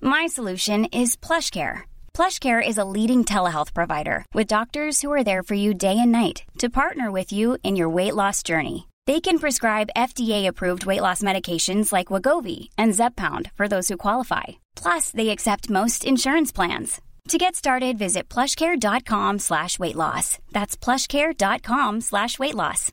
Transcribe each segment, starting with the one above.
My solution is PlushCare. PlushCare is a leading telehealth provider with doctors who are there for you day and night to partner with you in your weight loss journey. They can prescribe FDA-approved weight loss medications like Wegovy and Zepbound for those who qualify. Plus, they accept most insurance plans. To get started, visit plushcare.com/weightloss. That's plushcare.com/weightloss.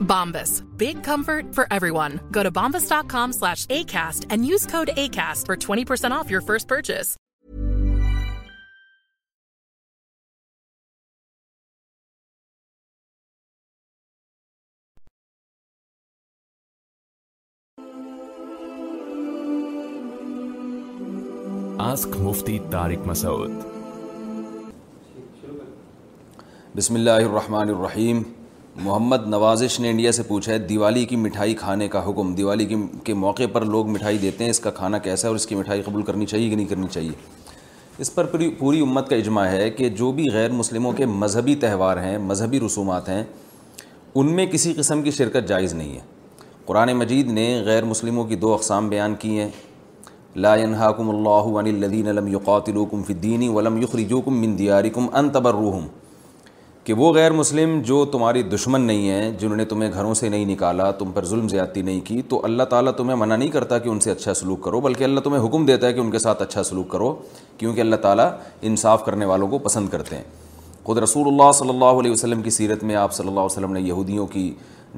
Bombas. Big comfort for everyone. Go to bombas.com slash ACAST and use code ACAST for 20% off your first purchase. Ask Mufti Tariq Masoud. بسم اللہ الرحمن الرحیم محمد نوازش نے India سے پوچھا ہے دیوالی کی مٹھائی کھانے کا حکم دیوالی کی کے موقع پر لوگ مٹھائی دیتے ہیں اس کا کھانا کیسا ہے اور اس کی مٹھائی قبول کرنی چاہیے کہ نہیں کرنی چاہیے اس پر پوری پوری امت کا اجماع ہے کہ جو بھی غیر مسلموں کے مذہبی تہوار ہیں مذہبی رسومات ہیں ان میں کسی قسم کی شرکت جائز نہیں ہے قرآن مجید نے غیر مسلموں کی دو اقسام بیان کی ہیں لا ينهاكم الله عن الذين لم يقاتلوكم في الدين ولم يخرجوكم من دياركم ان تبروهم کہ وہ غیر مسلم جو تمہاری دشمن نہیں ہیں جنہوں نے تمہیں گھروں سے نہیں نکالا تم پر ظلم زیادتی نہیں کی تو اللہ تعالیٰ تمہیں منع نہیں کرتا کہ ان سے اچھا سلوک کرو بلکہ اللہ تمہیں حکم دیتا ہے کہ ان کے ساتھ اچھا سلوک کرو کیونکہ اللہ تعالیٰ انصاف کرنے والوں کو پسند کرتے ہیں خود رسول اللہ صلی اللہ علیہ وسلم کی سیرت میں آپ صلی اللہ علیہ وسلم نے یہودیوں کی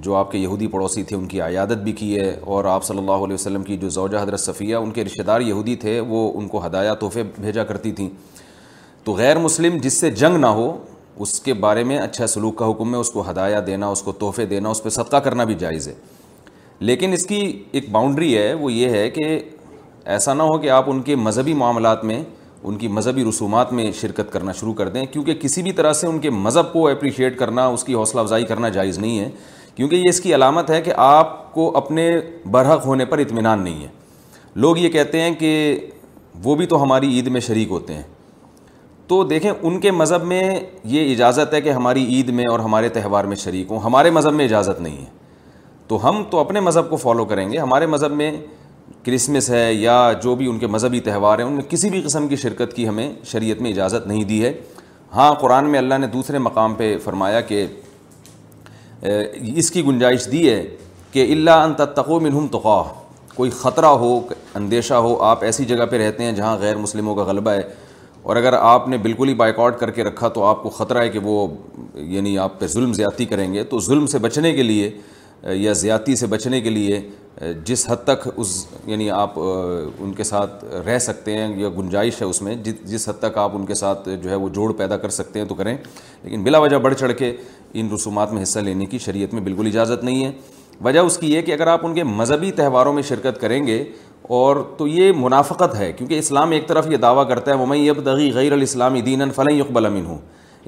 جو آپ کے یہودی پڑوسی تھے ان کی عیادت بھی کی ہے اور آپ صلی اللہ علیہ وسلم کی جو زوجہ حضرت صفیہ ان کے رشتہ دار یہودی تھے وہ ان کو ہدایہ تحفے بھیجا کرتی تھیں تو غیر مسلم جس سے جنگ نہ ہو اس کے بارے میں اچھا سلوک کا حکم ہے اس کو ہدایہ دینا اس کو تحفے دینا اس پہ صدقہ کرنا بھی جائز ہے لیکن اس کی ایک باؤنڈری ہے وہ یہ ہے کہ ایسا نہ ہو کہ آپ ان کے مذہبی معاملات میں ان کی مذہبی رسومات میں شرکت کرنا شروع کر دیں کیونکہ کسی بھی طرح سے ان کے مذہب کو اپریشیٹ کرنا اس کی حوصلہ افزائی کرنا جائز نہیں ہے کیونکہ یہ اس کی علامت ہے کہ آپ کو اپنے برحق ہونے پر اطمینان نہیں ہے لوگ یہ کہتے ہیں کہ وہ بھی تو ہماری عید میں شریک ہوتے ہیں تو دیکھیں ان کے مذہب میں یہ اجازت ہے کہ ہماری عید میں اور ہمارے تہوار میں شریک ہوں ہمارے مذہب میں اجازت نہیں ہے تو ہم تو اپنے مذہب کو فالو کریں گے ہمارے مذہب میں کرسمس ہے یا جو بھی ان کے مذہبی تہوار ہیں ان میں کسی بھی قسم کی شرکت کی ہمیں شریعت میں اجازت نہیں دی ہے ہاں قرآن میں اللہ نے دوسرے مقام پہ فرمایا کہ اس کی گنجائش دی ہے کہ اللہ ان تتقو منہم تقاہ کوئی خطرہ ہو اندیشہ ہو آپ ایسی جگہ پہ رہتے ہیں جہاں غیر مسلموں کا غلبہ ہے اور اگر آپ نے بالکل ہی بائک کر کے رکھا تو آپ کو خطرہ ہے کہ وہ یعنی آپ پہ ظلم زیادتی کریں گے تو ظلم سے بچنے کے لیے یا زیادتی سے بچنے کے لیے جس حد تک اس یعنی آپ ان کے ساتھ رہ سکتے ہیں یا گنجائش ہے اس میں جس حد تک آپ ان کے ساتھ جو ہے وہ جوڑ پیدا کر سکتے ہیں تو کریں لیکن بلا وجہ بڑھ چڑھ کے ان رسومات میں حصہ لینے کی شریعت میں بالکل اجازت نہیں ہے وجہ اس کی یہ کہ اگر آپ ان کے مذہبی تہواروں میں شرکت کریں گے اور تو یہ منافقت ہے کیونکہ اسلام ایک طرف یہ دعویٰ کرتا ہے ممئی ابدغی غیر الاسلام دین فلاں امن ہوں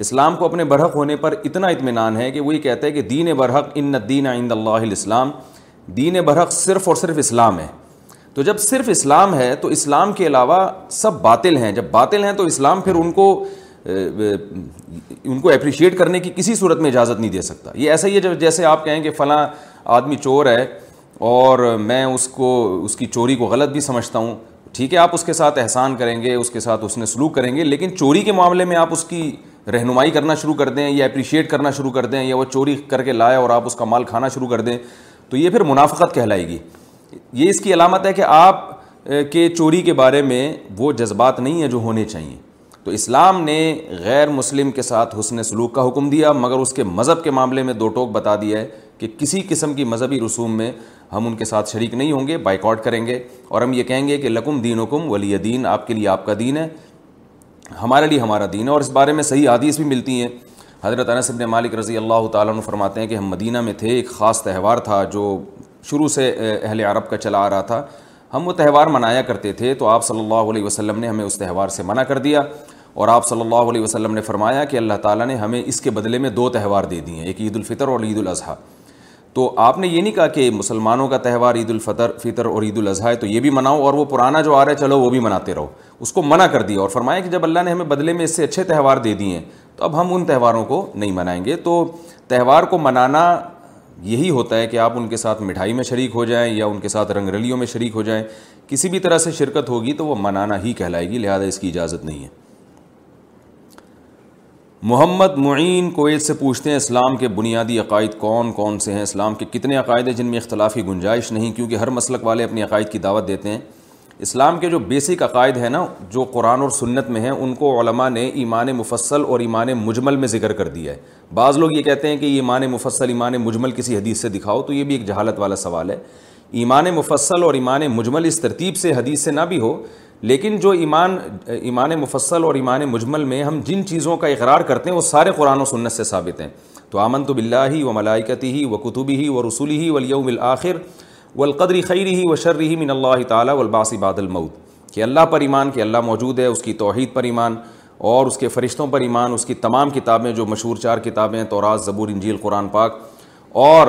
اسلام کو اپنے برحق ہونے پر اتنا اطمینان ہے کہ وہ یہ کہتا ہے کہ دین برحق ان دین عند اللہ اسلام دین برحق صرف اور صرف اسلام ہے تو جب صرف اسلام ہے تو اسلام کے علاوہ سب باطل ہیں جب باطل ہیں تو اسلام پھر ان کو ان کو اپریشیٹ کرنے کی کسی صورت میں اجازت نہیں دے سکتا یہ ایسا ہی ہے جب جیسے آپ کہیں کہ فلاں آدمی چور ہے اور میں اس کو اس کی چوری کو غلط بھی سمجھتا ہوں ٹھیک ہے آپ اس کے ساتھ احسان کریں گے اس کے ساتھ اس نے سلوک کریں گے لیکن چوری کے معاملے میں آپ اس کی رہنمائی کرنا شروع کر دیں یا اپریشیٹ کرنا شروع کر دیں یا وہ چوری کر کے لایا اور آپ اس کا مال کھانا شروع کر دیں تو یہ پھر منافقت کہلائے گی یہ اس کی علامت ہے کہ آپ کے چوری کے بارے میں وہ جذبات نہیں ہیں جو ہونے چاہیے تو اسلام نے غیر مسلم کے ساتھ حسن سلوک کا حکم دیا مگر اس کے مذہب کے معاملے میں دو ٹوک بتا دیا ہے کہ کسی قسم کی مذہبی رسوم میں ہم ان کے ساتھ شریک نہیں ہوں گے بائیکاٹ کریں گے اور ہم یہ کہیں گے کہ لکم دین وکم ولی دین آپ کے لیے آپ کا دین ہے ہمارے لیے ہمارا دین ہے اور اس بارے میں صحیح حادیث بھی ملتی ہیں حضرت انس ابن مالک رضی اللہ تعالیٰ عنہ فرماتے ہیں کہ ہم مدینہ میں تھے ایک خاص تہوار تھا جو شروع سے اہل عرب کا چلا آ رہا تھا ہم وہ تہوار منایا کرتے تھے تو آپ صلی اللہ علیہ وسلم نے ہمیں اس تہوار سے منع کر دیا اور آپ صلی اللہ علیہ وسلم نے فرمایا کہ اللہ تعالیٰ نے ہمیں اس کے بدلے میں دو تہوار دے دیے ہیں ایک عید الفطر اور عید الاضحیٰ تو آپ نے یہ نہیں کہا کہ مسلمانوں کا تہوار عید الفطر فطر اور عید الاضحیٰ ہے تو یہ بھی مناؤ اور وہ پرانا جو آ رہا ہے چلو وہ بھی مناتے رہو اس کو منع کر دیا اور فرمایا کہ جب اللہ نے ہمیں بدلے میں اس سے اچھے تہوار دے دیے ہیں تو اب ہم ان تہواروں کو نہیں منائیں گے تو تہوار کو منانا یہی ہوتا ہے کہ آپ ان کے ساتھ مٹھائی میں شریک ہو جائیں یا ان کے ساتھ رنگ رلیوں میں شریک ہو جائیں کسی بھی طرح سے شرکت ہوگی تو وہ منانا ہی کہلائے گی لہٰذا اس کی اجازت نہیں ہے محمد معین کویت سے پوچھتے ہیں اسلام کے بنیادی عقائد کون کون سے ہیں اسلام کے کتنے عقائد ہیں جن میں اختلافی گنجائش نہیں کیونکہ ہر مسلک والے اپنے عقائد کی دعوت دیتے ہیں اسلام کے جو بیسک عقائد ہیں نا جو قرآن اور سنت میں ہیں ان کو علماء نے ایمان مفصل اور ایمان مجمل میں ذکر کر دیا ہے بعض لوگ یہ کہتے ہیں کہ ایمان مفصل ایمان مجمل کسی حدیث سے دکھاؤ تو یہ بھی ایک جہالت والا سوال ہے ایمان مفصل اور ایمان مجمل اس ترتیب سے حدیث سے نہ بھی ہو لیکن جو ایمان ایمان مفصل اور ایمان مجمل میں ہم جن چیزوں کا اقرار کرتے ہیں وہ سارے قرآن و سنت سے ثابت ہیں تو آمن تو بلّہ ہی و ملائکتی ہی و کتبی ہی و رسولی ہی ولیم الآخر و القدری خیری ہی و شرری ہی من اللہ تعالیٰ و الباسی باد المعود کہ اللہ پر ایمان کہ اللہ موجود ہے اس کی توحید پر ایمان اور اس کے فرشتوں پر ایمان اس کی تمام کتابیں جو مشہور چار کتابیں طورا زبور انجیل قرآن پاک اور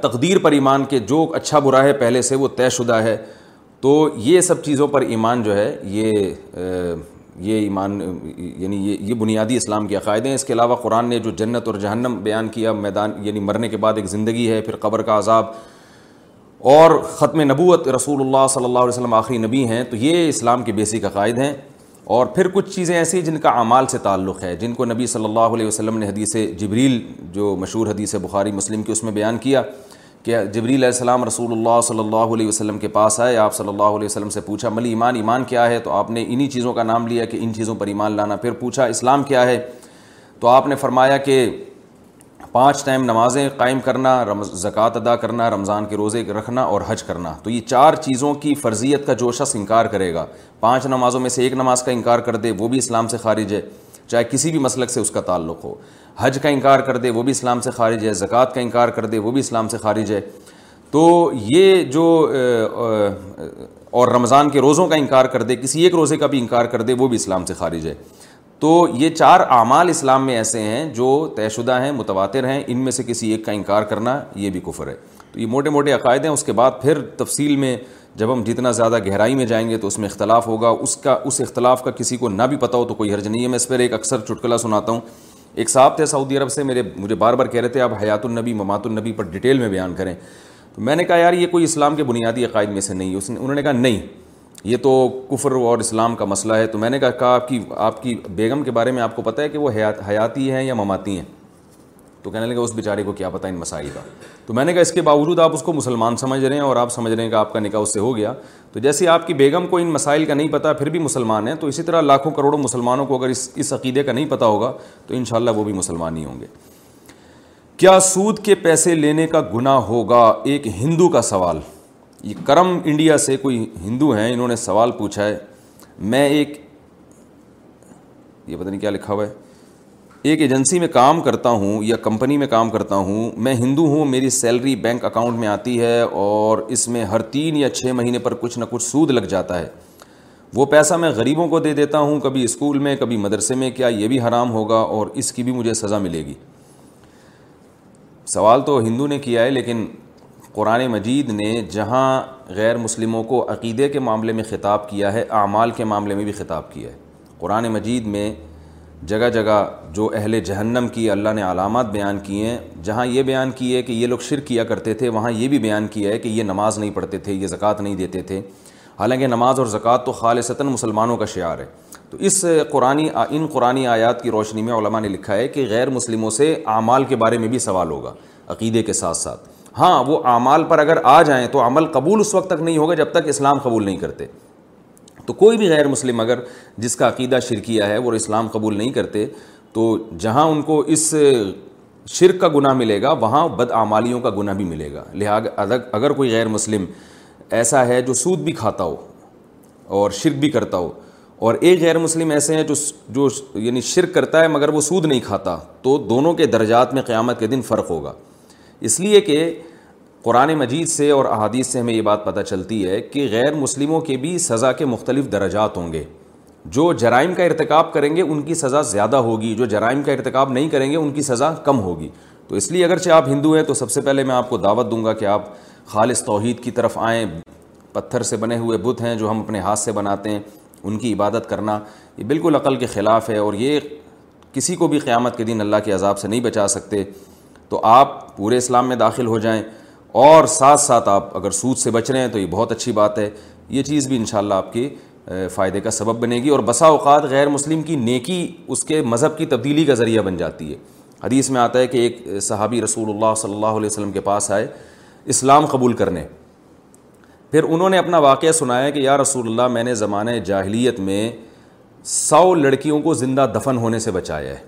تقدیر پر ایمان کے جو اچھا برا ہے پہلے سے وہ طے شدہ ہے تو یہ سب چیزوں پر ایمان جو ہے یہ یہ ایمان یعنی یہ یہ بنیادی اسلام کے عقائد ہیں اس کے علاوہ قرآن نے جو جنت اور جہنم بیان کیا میدان یعنی مرنے کے بعد ایک زندگی ہے پھر قبر کا عذاب اور ختم نبوت رسول اللہ صلی اللہ علیہ وسلم آخری نبی ہیں تو یہ اسلام کے بیسک عقائد ہیں اور پھر کچھ چیزیں ایسی جن کا اعمال سے تعلق ہے جن کو نبی صلی اللہ علیہ وسلم نے حدیث جبریل جو مشہور حدیث بخاری مسلم کی اس میں بیان کیا کہ جبری علیہ السلام رسول اللہ صلی اللہ علیہ وسلم کے پاس آئے آپ صلی اللہ علیہ وسلم سے پوچھا مل ایمان ایمان کیا ہے تو آپ نے انہی چیزوں کا نام لیا کہ ان چیزوں پر ایمان لانا پھر پوچھا اسلام کیا ہے تو آپ نے فرمایا کہ پانچ ٹائم نمازیں قائم کرنا رمض زکوٰۃ ادا کرنا رمضان کے روزے رکھنا اور حج کرنا تو یہ چار چیزوں کی فرضیت کا شخص انکار کرے گا پانچ نمازوں میں سے ایک نماز کا انکار کر دے وہ بھی اسلام سے خارج ہے چاہے کسی بھی مسلک سے اس کا تعلق ہو حج کا انکار کر دے وہ بھی اسلام سے خارج ہے زکوٰۃ کا انکار کر دے وہ بھی اسلام سے خارج ہے تو یہ جو اور رمضان کے روزوں کا انکار کر دے کسی ایک روزے کا بھی انکار کر دے وہ بھی اسلام سے خارج ہے تو یہ چار اعمال اسلام میں ایسے ہیں جو طے شدہ ہیں متواتر ہیں ان میں سے کسی ایک کا انکار کرنا یہ بھی کفر ہے تو یہ موٹے موٹے عقائد ہیں اس کے بعد پھر تفصیل میں جب ہم جتنا زیادہ گہرائی میں جائیں گے تو اس میں اختلاف ہوگا اس کا اس اختلاف کا کسی کو نہ بھی پتہ ہو تو کوئی حرج نہیں ہے میں اس پر ایک اکثر چٹکلا سناتا ہوں ایک صاحب تھے سعودی عرب سے میرے مجھے بار بار کہہ رہے تھے آپ حیات النبی ممات النبی پر ڈیٹیل میں بیان کریں تو میں نے کہا یار یہ کوئی اسلام کے بنیادی عقائد میں سے نہیں اس نے انہوں نے کہا نہیں یہ تو کفر اور اسلام کا مسئلہ ہے تو میں نے کہا کہا آپ کی آپ کی بیگم کے بارے میں آپ کو پتہ ہے کہ وہ حیات حیاتی ہیں یا مماتی ہیں تو کہنے لگا اس بیچارے کو کیا پتہ ان مسائل کا تو میں نے کہا اس کے باوجود آپ اس کو مسلمان سمجھ رہے ہیں اور آپ سمجھ رہے ہیں کہ آپ کا نکاح اس سے ہو گیا تو جیسے آپ کی بیگم کو ان مسائل کا نہیں پتہ پھر بھی مسلمان ہیں تو اسی طرح لاکھوں کروڑوں مسلمانوں کو اگر اس اس عقیدے کا نہیں پتہ ہوگا تو انشاءاللہ وہ بھی مسلمان ہی ہوں گے کیا سود کے پیسے لینے کا گناہ ہوگا ایک ہندو کا سوال یہ کرم انڈیا سے کوئی ہندو ہیں انہوں نے سوال پوچھا ہے میں ایک یہ پتہ نہیں کیا لکھا ہوا ہے ایک ایجنسی میں کام کرتا ہوں یا کمپنی میں کام کرتا ہوں میں ہندو ہوں میری سیلری بینک اکاؤنٹ میں آتی ہے اور اس میں ہر تین یا چھ مہینے پر کچھ نہ کچھ سود لگ جاتا ہے وہ پیسہ میں غریبوں کو دے دیتا ہوں کبھی اسکول میں کبھی مدرسے میں کیا یہ بھی حرام ہوگا اور اس کی بھی مجھے سزا ملے گی سوال تو ہندو نے کیا ہے لیکن قرآن مجید نے جہاں غیر مسلموں کو عقیدے کے معاملے میں خطاب کیا ہے اعمال کے معاملے میں بھی خطاب کیا ہے قرآن مجید میں جگہ جگہ جو اہل جہنم کی اللہ نے علامات بیان کی ہیں جہاں یہ بیان کی ہے کہ یہ لوگ شرک کیا کرتے تھے وہاں یہ بھی بیان کیا ہے کہ یہ نماز نہیں پڑھتے تھے یہ زکوٰۃ نہیں دیتے تھے حالانکہ نماز اور زکوٰۃ تو خالصتاً مسلمانوں کا شعار ہے تو اس قرآن ان قرآن آیات کی روشنی میں علماء نے لکھا ہے کہ غیر مسلموں سے اعمال کے بارے میں بھی سوال ہوگا عقیدے کے ساتھ ساتھ ہاں وہ اعمال پر اگر آ جائیں تو عمل قبول اس وقت تک نہیں ہوگا جب تک اسلام قبول نہیں کرتے تو کوئی بھی غیر مسلم اگر جس کا عقیدہ شرکیہ ہے وہ اسلام قبول نہیں کرتے تو جہاں ان کو اس شرک کا گناہ ملے گا وہاں بدعمالیوں کا گناہ بھی ملے گا لہٰذا اگر کوئی غیر مسلم ایسا ہے جو سود بھی کھاتا ہو اور شرک بھی کرتا ہو اور ایک غیر مسلم ایسے ہیں جو جو یعنی شرک کرتا ہے مگر وہ سود نہیں کھاتا تو دونوں کے درجات میں قیامت کے دن فرق ہوگا اس لیے کہ قرآن مجید سے اور احادیث سے ہمیں یہ بات پتہ چلتی ہے کہ غیر مسلموں کے بھی سزا کے مختلف درجات ہوں گے جو جرائم کا ارتکاب کریں گے ان کی سزا زیادہ ہوگی جو جرائم کا ارتکاب نہیں کریں گے ان کی سزا کم ہوگی تو اس لیے اگرچہ آپ ہندو ہیں تو سب سے پہلے میں آپ کو دعوت دوں گا کہ آپ خالص توحید کی طرف آئیں پتھر سے بنے ہوئے بت ہیں جو ہم اپنے ہاتھ سے بناتے ہیں ان کی عبادت کرنا یہ بالکل عقل کے خلاف ہے اور یہ کسی کو بھی قیامت کے دن اللہ کے عذاب سے نہیں بچا سکتے تو آپ پورے اسلام میں داخل ہو جائیں اور ساتھ ساتھ آپ اگر سود سے بچ رہے ہیں تو یہ بہت اچھی بات ہے یہ چیز بھی انشاءاللہ آپ کے فائدے کا سبب بنے گی اور بسا اوقات غیر مسلم کی نیکی اس کے مذہب کی تبدیلی کا ذریعہ بن جاتی ہے حدیث میں آتا ہے کہ ایک صحابی رسول اللہ صلی اللہ علیہ وسلم کے پاس آئے اسلام قبول کرنے پھر انہوں نے اپنا واقعہ سنایا کہ یا رسول اللہ میں نے زمانہ جاہلیت میں سو لڑکیوں کو زندہ دفن ہونے سے بچایا ہے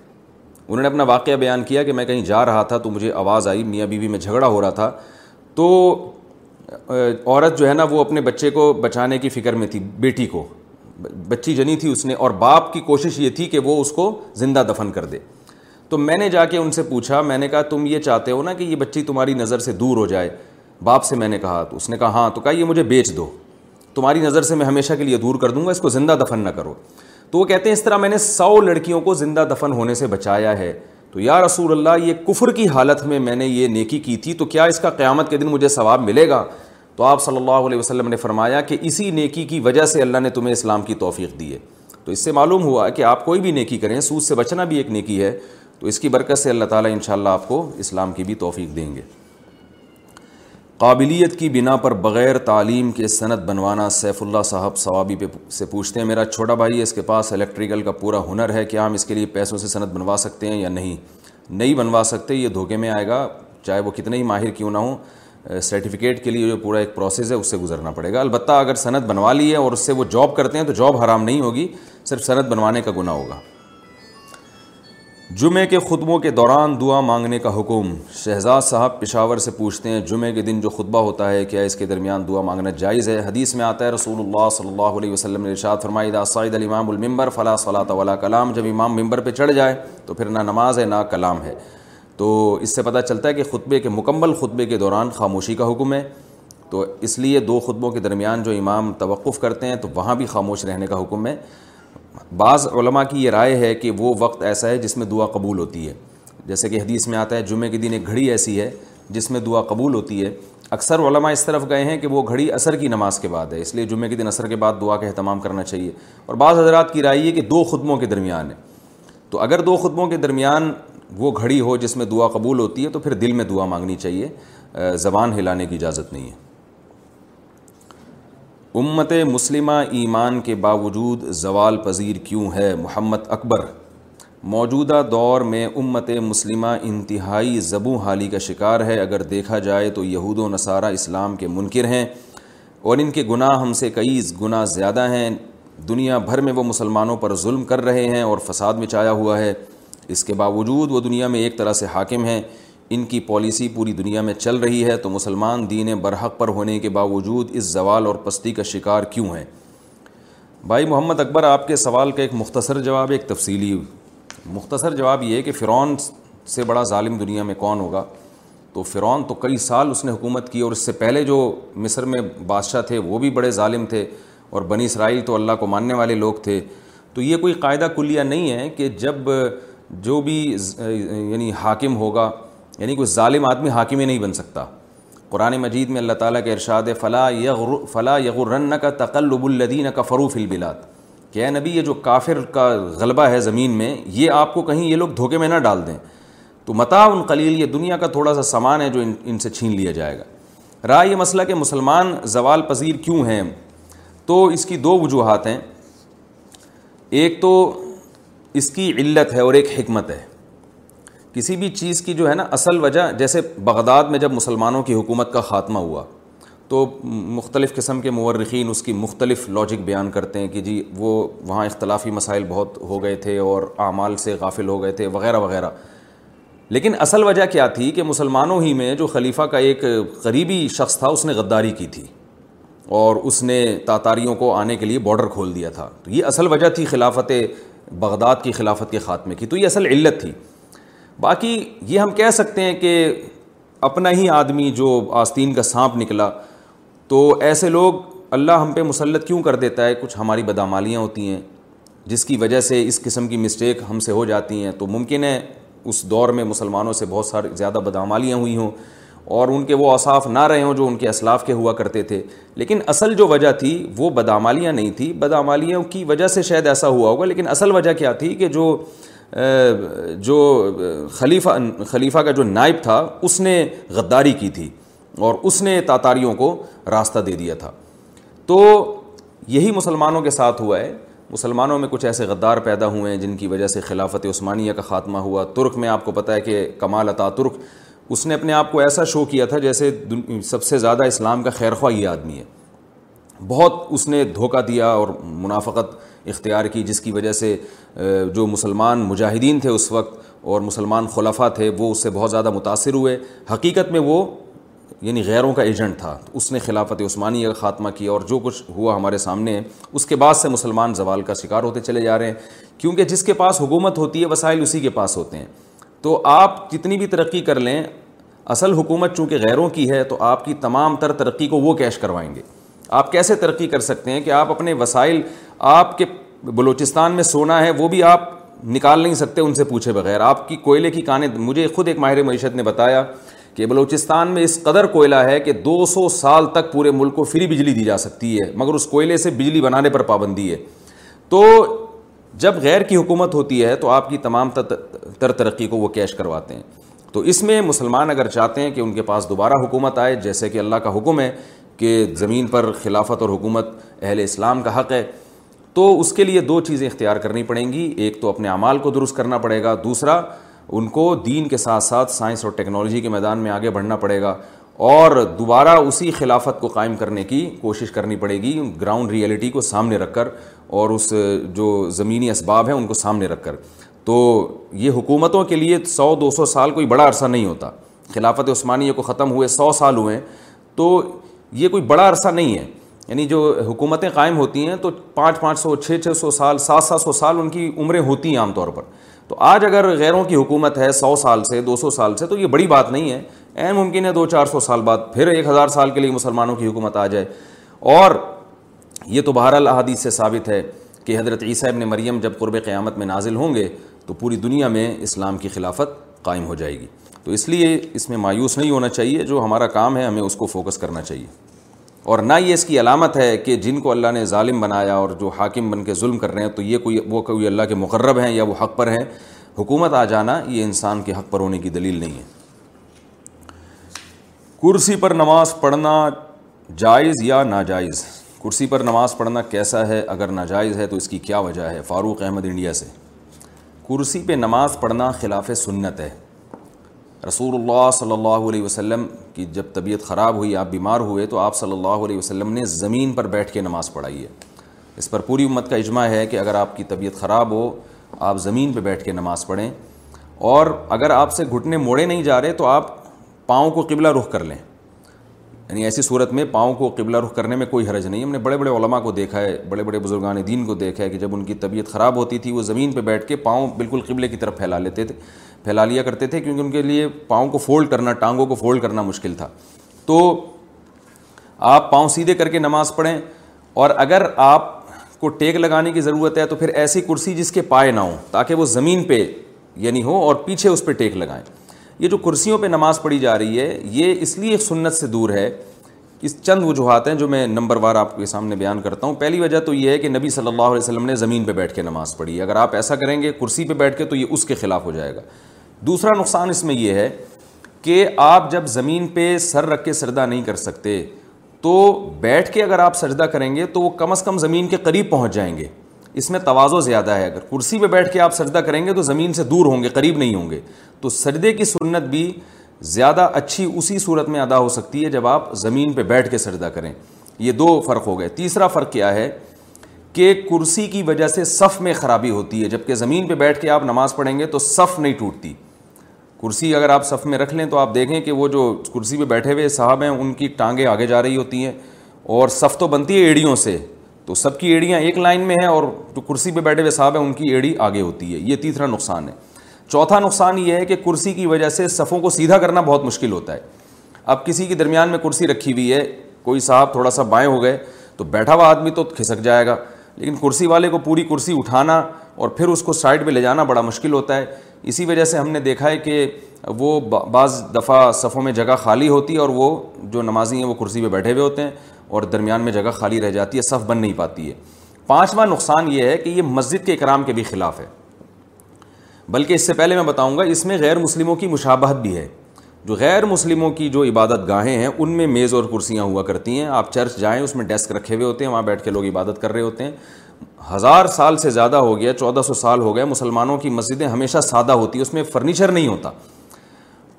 انہوں نے اپنا واقعہ بیان کیا کہ میں کہیں جا رہا تھا تو مجھے آواز آئی میاں بیوی بی میں جھگڑا ہو رہا تھا تو عورت جو ہے نا وہ اپنے بچے کو بچانے کی فکر میں تھی بیٹی کو بچی جنی تھی اس نے اور باپ کی کوشش یہ تھی کہ وہ اس کو زندہ دفن کر دے تو میں نے جا کے ان سے پوچھا میں نے کہا تم یہ چاہتے ہو نا کہ یہ بچی تمہاری نظر سے دور ہو جائے باپ سے میں نے کہا تو اس نے کہا ہاں تو کہا یہ مجھے بیچ دو تمہاری نظر سے میں ہمیشہ کے لیے دور کر دوں گا اس کو زندہ دفن نہ کرو تو وہ کہتے ہیں اس طرح میں نے سو لڑکیوں کو زندہ دفن ہونے سے بچایا ہے تو یا رسول اللہ یہ کفر کی حالت میں میں نے یہ نیکی کی تھی تو کیا اس کا قیامت کے دن مجھے ثواب ملے گا تو آپ صلی اللہ علیہ وسلم نے فرمایا کہ اسی نیکی کی وجہ سے اللہ نے تمہیں اسلام کی توفیق دی ہے تو اس سے معلوم ہوا کہ آپ کوئی بھی نیکی کریں سود سے بچنا بھی ایک نیکی ہے تو اس کی برکت سے اللہ تعالیٰ انشاءاللہ آپ کو اسلام کی بھی توفیق دیں گے قابلیت کی بنا پر بغیر تعلیم کے سند بنوانا سیف اللہ صاحب ثوابی پہ سے پوچھتے ہیں میرا چھوٹا بھائی اس کے پاس الیکٹریکل کا پورا ہنر ہے کہ ہم اس کے لیے پیسوں سے سند بنوا سکتے ہیں یا نہیں نہیں بنوا سکتے یہ دھوکے میں آئے گا چاہے وہ کتنے ہی ماہر کیوں نہ ہوں سرٹیفکیٹ کے لیے جو پورا ایک پروسیس ہے اس سے گزرنا پڑے گا البتہ اگر سند بنوا لی ہے اور اس سے وہ جاب کرتے ہیں تو جاب حرام نہیں ہوگی صرف سند بنوانے کا گناہ ہوگا جمعے کے خطبوں کے دوران دعا مانگنے کا حکم شہزاد صاحب پشاور سے پوچھتے ہیں جمعے کے دن جو خطبہ ہوتا ہے کیا اس کے درمیان دعا مانگنا جائز ہے حدیث میں آتا ہے رسول اللہ صلی اللہ علیہ وسلم نے ارشاد فرمائی دا سعید الامام المبر فلاں صلاح ولا کلام جب امام ممبر پہ چڑھ جائے تو پھر نہ نماز ہے نہ کلام ہے تو اس سے پتہ چلتا ہے کہ خطبے کے مکمل خطبے کے دوران خاموشی کا حکم ہے تو اس لیے دو خطبوں کے درمیان جو امام توقف کرتے ہیں تو وہاں بھی خاموش رہنے کا حکم ہے بعض علماء کی یہ رائے ہے کہ وہ وقت ایسا ہے جس میں دعا قبول ہوتی ہے جیسے کہ حدیث میں آتا ہے جمعے کے دن ایک گھڑی ایسی ہے جس میں دعا قبول ہوتی ہے اکثر علماء اس طرف گئے ہیں کہ وہ گھڑی عصر کی نماز کے بعد ہے اس لیے جمعے کے دن اثر کے بعد دعا کا اہتمام کرنا چاہیے اور بعض حضرات کی رائے یہ کہ دو خطبوں کے درمیان ہے تو اگر دو خطبوں کے درمیان وہ گھڑی ہو جس میں دعا قبول ہوتی ہے تو پھر دل میں دعا مانگنی چاہیے زبان ہلانے کی اجازت نہیں ہے امت مسلمہ ایمان کے باوجود زوال پذیر کیوں ہے محمد اکبر موجودہ دور میں امت مسلمہ انتہائی زبوں حالی کا شکار ہے اگر دیکھا جائے تو یہود و نصارہ اسلام کے منکر ہیں اور ان کے گناہ ہم سے کئی گناہ زیادہ ہیں دنیا بھر میں وہ مسلمانوں پر ظلم کر رہے ہیں اور فساد میں چایا ہوا ہے اس کے باوجود وہ دنیا میں ایک طرح سے حاکم ہیں ان کی پالیسی پوری دنیا میں چل رہی ہے تو مسلمان دین برحق پر ہونے کے باوجود اس زوال اور پستی کا شکار کیوں ہیں بھائی محمد اکبر آپ کے سوال کا ایک مختصر جواب ایک تفصیلی مختصر جواب یہ کہ فرعون سے بڑا ظالم دنیا میں کون ہوگا تو فرعون تو کئی سال اس نے حکومت کی اور اس سے پہلے جو مصر میں بادشاہ تھے وہ بھی بڑے ظالم تھے اور بنی اسرائیل تو اللہ کو ماننے والے لوگ تھے تو یہ کوئی قاعدہ کلیہ نہیں ہے کہ جب جو بھی یعنی حاکم ہوگا یعنی کوئی ظالم آدمی ہی نہیں بن سکتا قرآن مجید میں اللہ تعالیٰ کے ارشاد فلاں یغر فلاں یغرن کا تقلب الدین کا فروف البلاد کہ نبی یہ جو کافر کا غلبہ ہے زمین میں یہ آپ کو کہیں یہ لوگ دھوکے میں نہ ڈال دیں تو متا ان قلیل یہ دنیا کا تھوڑا سا سامان ہے جو ان سے چھین لیا جائے گا رائے یہ مسئلہ کہ مسلمان زوال پذیر کیوں ہیں تو اس کی دو وجوہات ہیں ایک تو اس کی علت ہے اور ایک حکمت ہے کسی بھی چیز کی جو ہے نا اصل وجہ جیسے بغداد میں جب مسلمانوں کی حکومت کا خاتمہ ہوا تو مختلف قسم کے مورخین اس کی مختلف لاجک بیان کرتے ہیں کہ جی وہ وہاں اختلافی مسائل بہت ہو گئے تھے اور اعمال سے غافل ہو گئے تھے وغیرہ وغیرہ لیکن اصل وجہ کیا تھی کہ مسلمانوں ہی میں جو خلیفہ کا ایک قریبی شخص تھا اس نے غداری کی تھی اور اس نے تاتاریوں کو آنے کے لیے باڈر کھول دیا تھا تو یہ اصل وجہ تھی خلافت بغداد کی خلافت کے خاتمے کی تو یہ اصل علت تھی باقی یہ ہم کہہ سکتے ہیں کہ اپنا ہی آدمی جو آستین کا سانپ نکلا تو ایسے لوگ اللہ ہم پہ مسلط کیوں کر دیتا ہے کچھ ہماری بدامالیاں ہوتی ہیں جس کی وجہ سے اس قسم کی مسٹیک ہم سے ہو جاتی ہیں تو ممکن ہے اس دور میں مسلمانوں سے بہت ساری زیادہ بدامالیاں ہوئی ہوں اور ان کے وہ اصاف نہ رہے ہوں جو ان کے اسلاف کے ہوا کرتے تھے لیکن اصل جو وجہ تھی وہ بدامالیاں نہیں تھی بدامالیوں کی وجہ سے شاید ایسا ہوا ہوگا لیکن اصل وجہ کیا تھی کہ جو جو خلیفہ خلیفہ کا جو نائب تھا اس نے غداری کی تھی اور اس نے تاتاریوں کو راستہ دے دیا تھا تو یہی مسلمانوں کے ساتھ ہوا ہے مسلمانوں میں کچھ ایسے غدار پیدا ہوئے ہیں جن کی وجہ سے خلافت عثمانیہ کا خاتمہ ہوا ترک میں آپ کو پتہ ہے کہ کمال عطا ترک اس نے اپنے آپ کو ایسا شو کیا تھا جیسے سب سے زیادہ اسلام کا خیر خواہ یہ آدمی ہے بہت اس نے دھوکہ دیا اور منافقت اختیار کی جس کی وجہ سے جو مسلمان مجاہدین تھے اس وقت اور مسلمان خلفہ تھے وہ اس سے بہت زیادہ متاثر ہوئے حقیقت میں وہ یعنی غیروں کا ایجنٹ تھا اس نے خلافت عثمانی خاتمہ کیا اور جو کچھ ہوا ہمارے سامنے اس کے بعد سے مسلمان زوال کا شکار ہوتے چلے جا رہے ہیں کیونکہ جس کے پاس حکومت ہوتی ہے وسائل اسی کے پاس ہوتے ہیں تو آپ جتنی بھی ترقی کر لیں اصل حکومت چونکہ غیروں کی ہے تو آپ کی تمام تر ترقی کو وہ کیش کروائیں گے آپ کیسے ترقی کر سکتے ہیں کہ آپ اپنے وسائل آپ کے بلوچستان میں سونا ہے وہ بھی آپ نکال نہیں سکتے ان سے پوچھے بغیر آپ کی کوئلے کی کانیں مجھے خود ایک ماہر معیشت نے بتایا کہ بلوچستان میں اس قدر کوئلہ ہے کہ دو سو سال تک پورے ملک کو فری بجلی دی جا سکتی ہے مگر اس کوئلے سے بجلی بنانے پر پابندی ہے تو جب غیر کی حکومت ہوتی ہے تو آپ کی تمام تر ترقی کو وہ کیش کرواتے ہیں تو اس میں مسلمان اگر چاہتے ہیں کہ ان کے پاس دوبارہ حکومت آئے جیسے کہ اللہ کا حکم ہے کہ زمین پر خلافت اور حکومت اہل اسلام کا حق ہے تو اس کے لیے دو چیزیں اختیار کرنی پڑیں گی ایک تو اپنے اعمال کو درست کرنا پڑے گا دوسرا ان کو دین کے ساتھ ساتھ سائنس اور ٹیکنالوجی کے میدان میں آگے بڑھنا پڑے گا اور دوبارہ اسی خلافت کو قائم کرنے کی کوشش کرنی پڑے گی گراؤنڈ ریئلٹی کو سامنے رکھ کر اور اس جو زمینی اسباب ہیں ان کو سامنے رکھ کر تو یہ حکومتوں کے لیے سو دو سو سال کوئی بڑا عرصہ نہیں ہوتا خلافت عثمانیہ کو ختم ہوئے سو سال ہوئے تو یہ کوئی بڑا عرصہ نہیں ہے یعنی جو حکومتیں قائم ہوتی ہیں تو پانچ پانچ سو چھ چھ سو سال سات سات سو سال ان کی عمریں ہوتی ہیں عام طور پر تو آج اگر غیروں کی حکومت ہے سو سال سے دو سو سال سے تو یہ بڑی بات نہیں ہے اہم ممکن ہے دو چار سو سال بعد پھر ایک ہزار سال کے لیے مسلمانوں کی حکومت آ جائے اور یہ تو بہر احادیث سے ثابت ہے کہ حضرت عیسیٰ ابن مریم جب قرب قیامت میں نازل ہوں گے تو پوری دنیا میں اسلام کی خلافت قائم ہو جائے گی تو اس لیے اس میں مایوس نہیں ہونا چاہیے جو ہمارا کام ہے ہمیں اس کو فوکس کرنا چاہیے اور نہ یہ اس کی علامت ہے کہ جن کو اللہ نے ظالم بنایا اور جو حاکم بن کے ظلم کر رہے ہیں تو یہ کوئی وہ کوئی اللہ کے مقرب ہیں یا وہ حق پر ہیں حکومت آ جانا یہ انسان کے حق پر ہونے کی دلیل نہیں ہے کرسی پر نماز پڑھنا جائز یا ناجائز کرسی پر نماز پڑھنا کیسا ہے اگر ناجائز ہے تو اس کی کیا وجہ ہے فاروق احمد انڈیا سے کرسی پہ نماز پڑھنا خلاف سنت ہے رسول اللہ صلی اللہ علیہ وسلم کی جب طبیعت خراب ہوئی آپ بیمار ہوئے تو آپ صلی اللہ علیہ وسلم نے زمین پر بیٹھ کے نماز پڑھائی ہے اس پر پوری امت کا اجماع ہے کہ اگر آپ کی طبیعت خراب ہو آپ زمین پہ بیٹھ کے نماز پڑھیں اور اگر آپ سے گھٹنے موڑے نہیں جا رہے تو آپ پاؤں کو قبلہ رخ کر لیں یعنی ایسی صورت میں پاؤں کو قبلہ رخ کرنے میں کوئی حرج نہیں ہم نے بڑے بڑے علماء کو دیکھا ہے بڑے بڑے بزرگان دین کو دیکھا ہے کہ جب ان کی طبیعت خراب ہوتی تھی وہ زمین پہ بیٹھ کے پاؤں بالکل قبلے کی طرف پھیلا لیتے تھے پھیلا لیا کرتے تھے کیونکہ ان کے لیے پاؤں کو فولڈ کرنا ٹانگوں کو فولڈ کرنا مشکل تھا تو آپ پاؤں سیدھے کر کے نماز پڑھیں اور اگر آپ کو ٹیک لگانے کی ضرورت ہے تو پھر ایسی کرسی جس کے پائے نہ ہوں تاکہ وہ زمین پہ یعنی ہو اور پیچھے اس پہ ٹیک لگائیں یہ جو کرسیوں پہ نماز پڑھی جا رہی ہے یہ اس لیے سنت سے دور ہے اس چند وجوہات ہیں جو میں نمبر وار آپ کے سامنے بیان کرتا ہوں پہلی وجہ تو یہ ہے کہ نبی صلی اللہ علیہ وسلم نے زمین پہ بیٹھ کے نماز پڑھی ہے اگر آپ ایسا کریں گے کرسی پہ بیٹھ کے تو یہ اس کے خلاف ہو جائے گا دوسرا نقصان اس میں یہ ہے کہ آپ جب زمین پہ سر رکھ کے سردہ نہیں کر سکتے تو بیٹھ کے اگر آپ سجدہ کریں گے تو وہ کم از کم زمین کے قریب پہنچ جائیں گے اس میں توازو زیادہ ہے اگر کرسی پہ بیٹھ کے آپ سجدہ کریں گے تو زمین سے دور ہوں گے قریب نہیں ہوں گے تو سجدے کی سنت بھی زیادہ اچھی اسی صورت میں ادا ہو سکتی ہے جب آپ زمین پہ بیٹھ کے سجدہ کریں یہ دو فرق ہو گئے تیسرا فرق کیا ہے کہ کرسی کی وجہ سے صف میں خرابی ہوتی ہے جب کہ زمین پہ بیٹھ کے آپ نماز پڑھیں گے تو صف نہیں ٹوٹتی کرسی اگر آپ صف میں رکھ لیں تو آپ دیکھیں کہ وہ جو کرسی پہ بیٹھے ہوئے صاحب ہیں ان کی ٹانگیں آگے جا رہی ہوتی ہیں اور صف تو بنتی ہے ایڑیوں سے تو سب کی ایڑیاں ایک لائن میں ہیں اور جو کرسی پہ بیٹھے ہوئے صاحب ہیں ان کی ایڑی آگے ہوتی ہے یہ تیسرا نقصان ہے چوتھا نقصان یہ ہے کہ کرسی کی وجہ سے صفوں کو سیدھا کرنا بہت مشکل ہوتا ہے اب کسی کے درمیان میں کرسی رکھی ہوئی ہے کوئی صاحب تھوڑا سا بائیں ہو گئے تو بیٹھا ہوا آدمی تو کھسک جائے گا لیکن کرسی والے کو پوری کرسی اٹھانا اور پھر اس کو سائڈ پہ لے جانا بڑا مشکل ہوتا ہے اسی وجہ سے ہم نے دیکھا ہے کہ وہ بعض دفعہ صفوں میں جگہ خالی ہوتی ہے اور وہ جو نمازی ہیں وہ کرسی پہ بیٹھے ہوئے ہوتے ہیں اور درمیان میں جگہ خالی رہ جاتی ہے صف بن نہیں پاتی ہے پانچواں نقصان یہ ہے کہ یہ مسجد کے اکرام کے بھی خلاف ہے بلکہ اس سے پہلے میں بتاؤں گا اس میں غیر مسلموں کی مشابہت بھی ہے جو غیر مسلموں کی جو عبادت گاہیں ہیں ان میں میز اور کرسیاں ہوا کرتی ہیں آپ چرچ جائیں اس میں ڈیسک رکھے ہوئے ہوتے ہیں وہاں بیٹھ کے لوگ عبادت کر رہے ہوتے ہیں ہزار سال سے زیادہ ہو گیا چودہ سو سال ہو گئے مسلمانوں کی مسجدیں ہمیشہ سادہ ہوتی ہیں اس میں فرنیچر نہیں ہوتا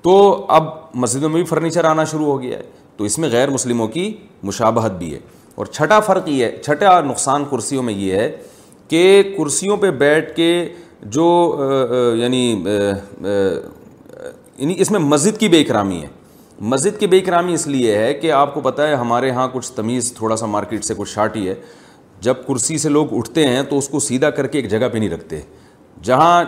تو اب مسجدوں میں بھی فرنیچر آنا شروع ہو گیا ہے تو اس میں غیر مسلموں کی مشابہت بھی ہے اور چھٹا فرق یہ ہے چھٹا نقصان کرسیوں میں یہ ہے کہ کرسیوں پہ بیٹھ کے جو یعنی یعنی اس میں مسجد کی بے اکرامی ہے مسجد کی بے اکرامی اس لیے ہے کہ آپ کو پتہ ہے ہمارے ہاں کچھ تمیز تھوڑا سا مارکیٹ سے کچھ شارٹی ہے جب کرسی سے لوگ اٹھتے ہیں تو اس کو سیدھا کر کے ایک جگہ پہ نہیں رکھتے جہاں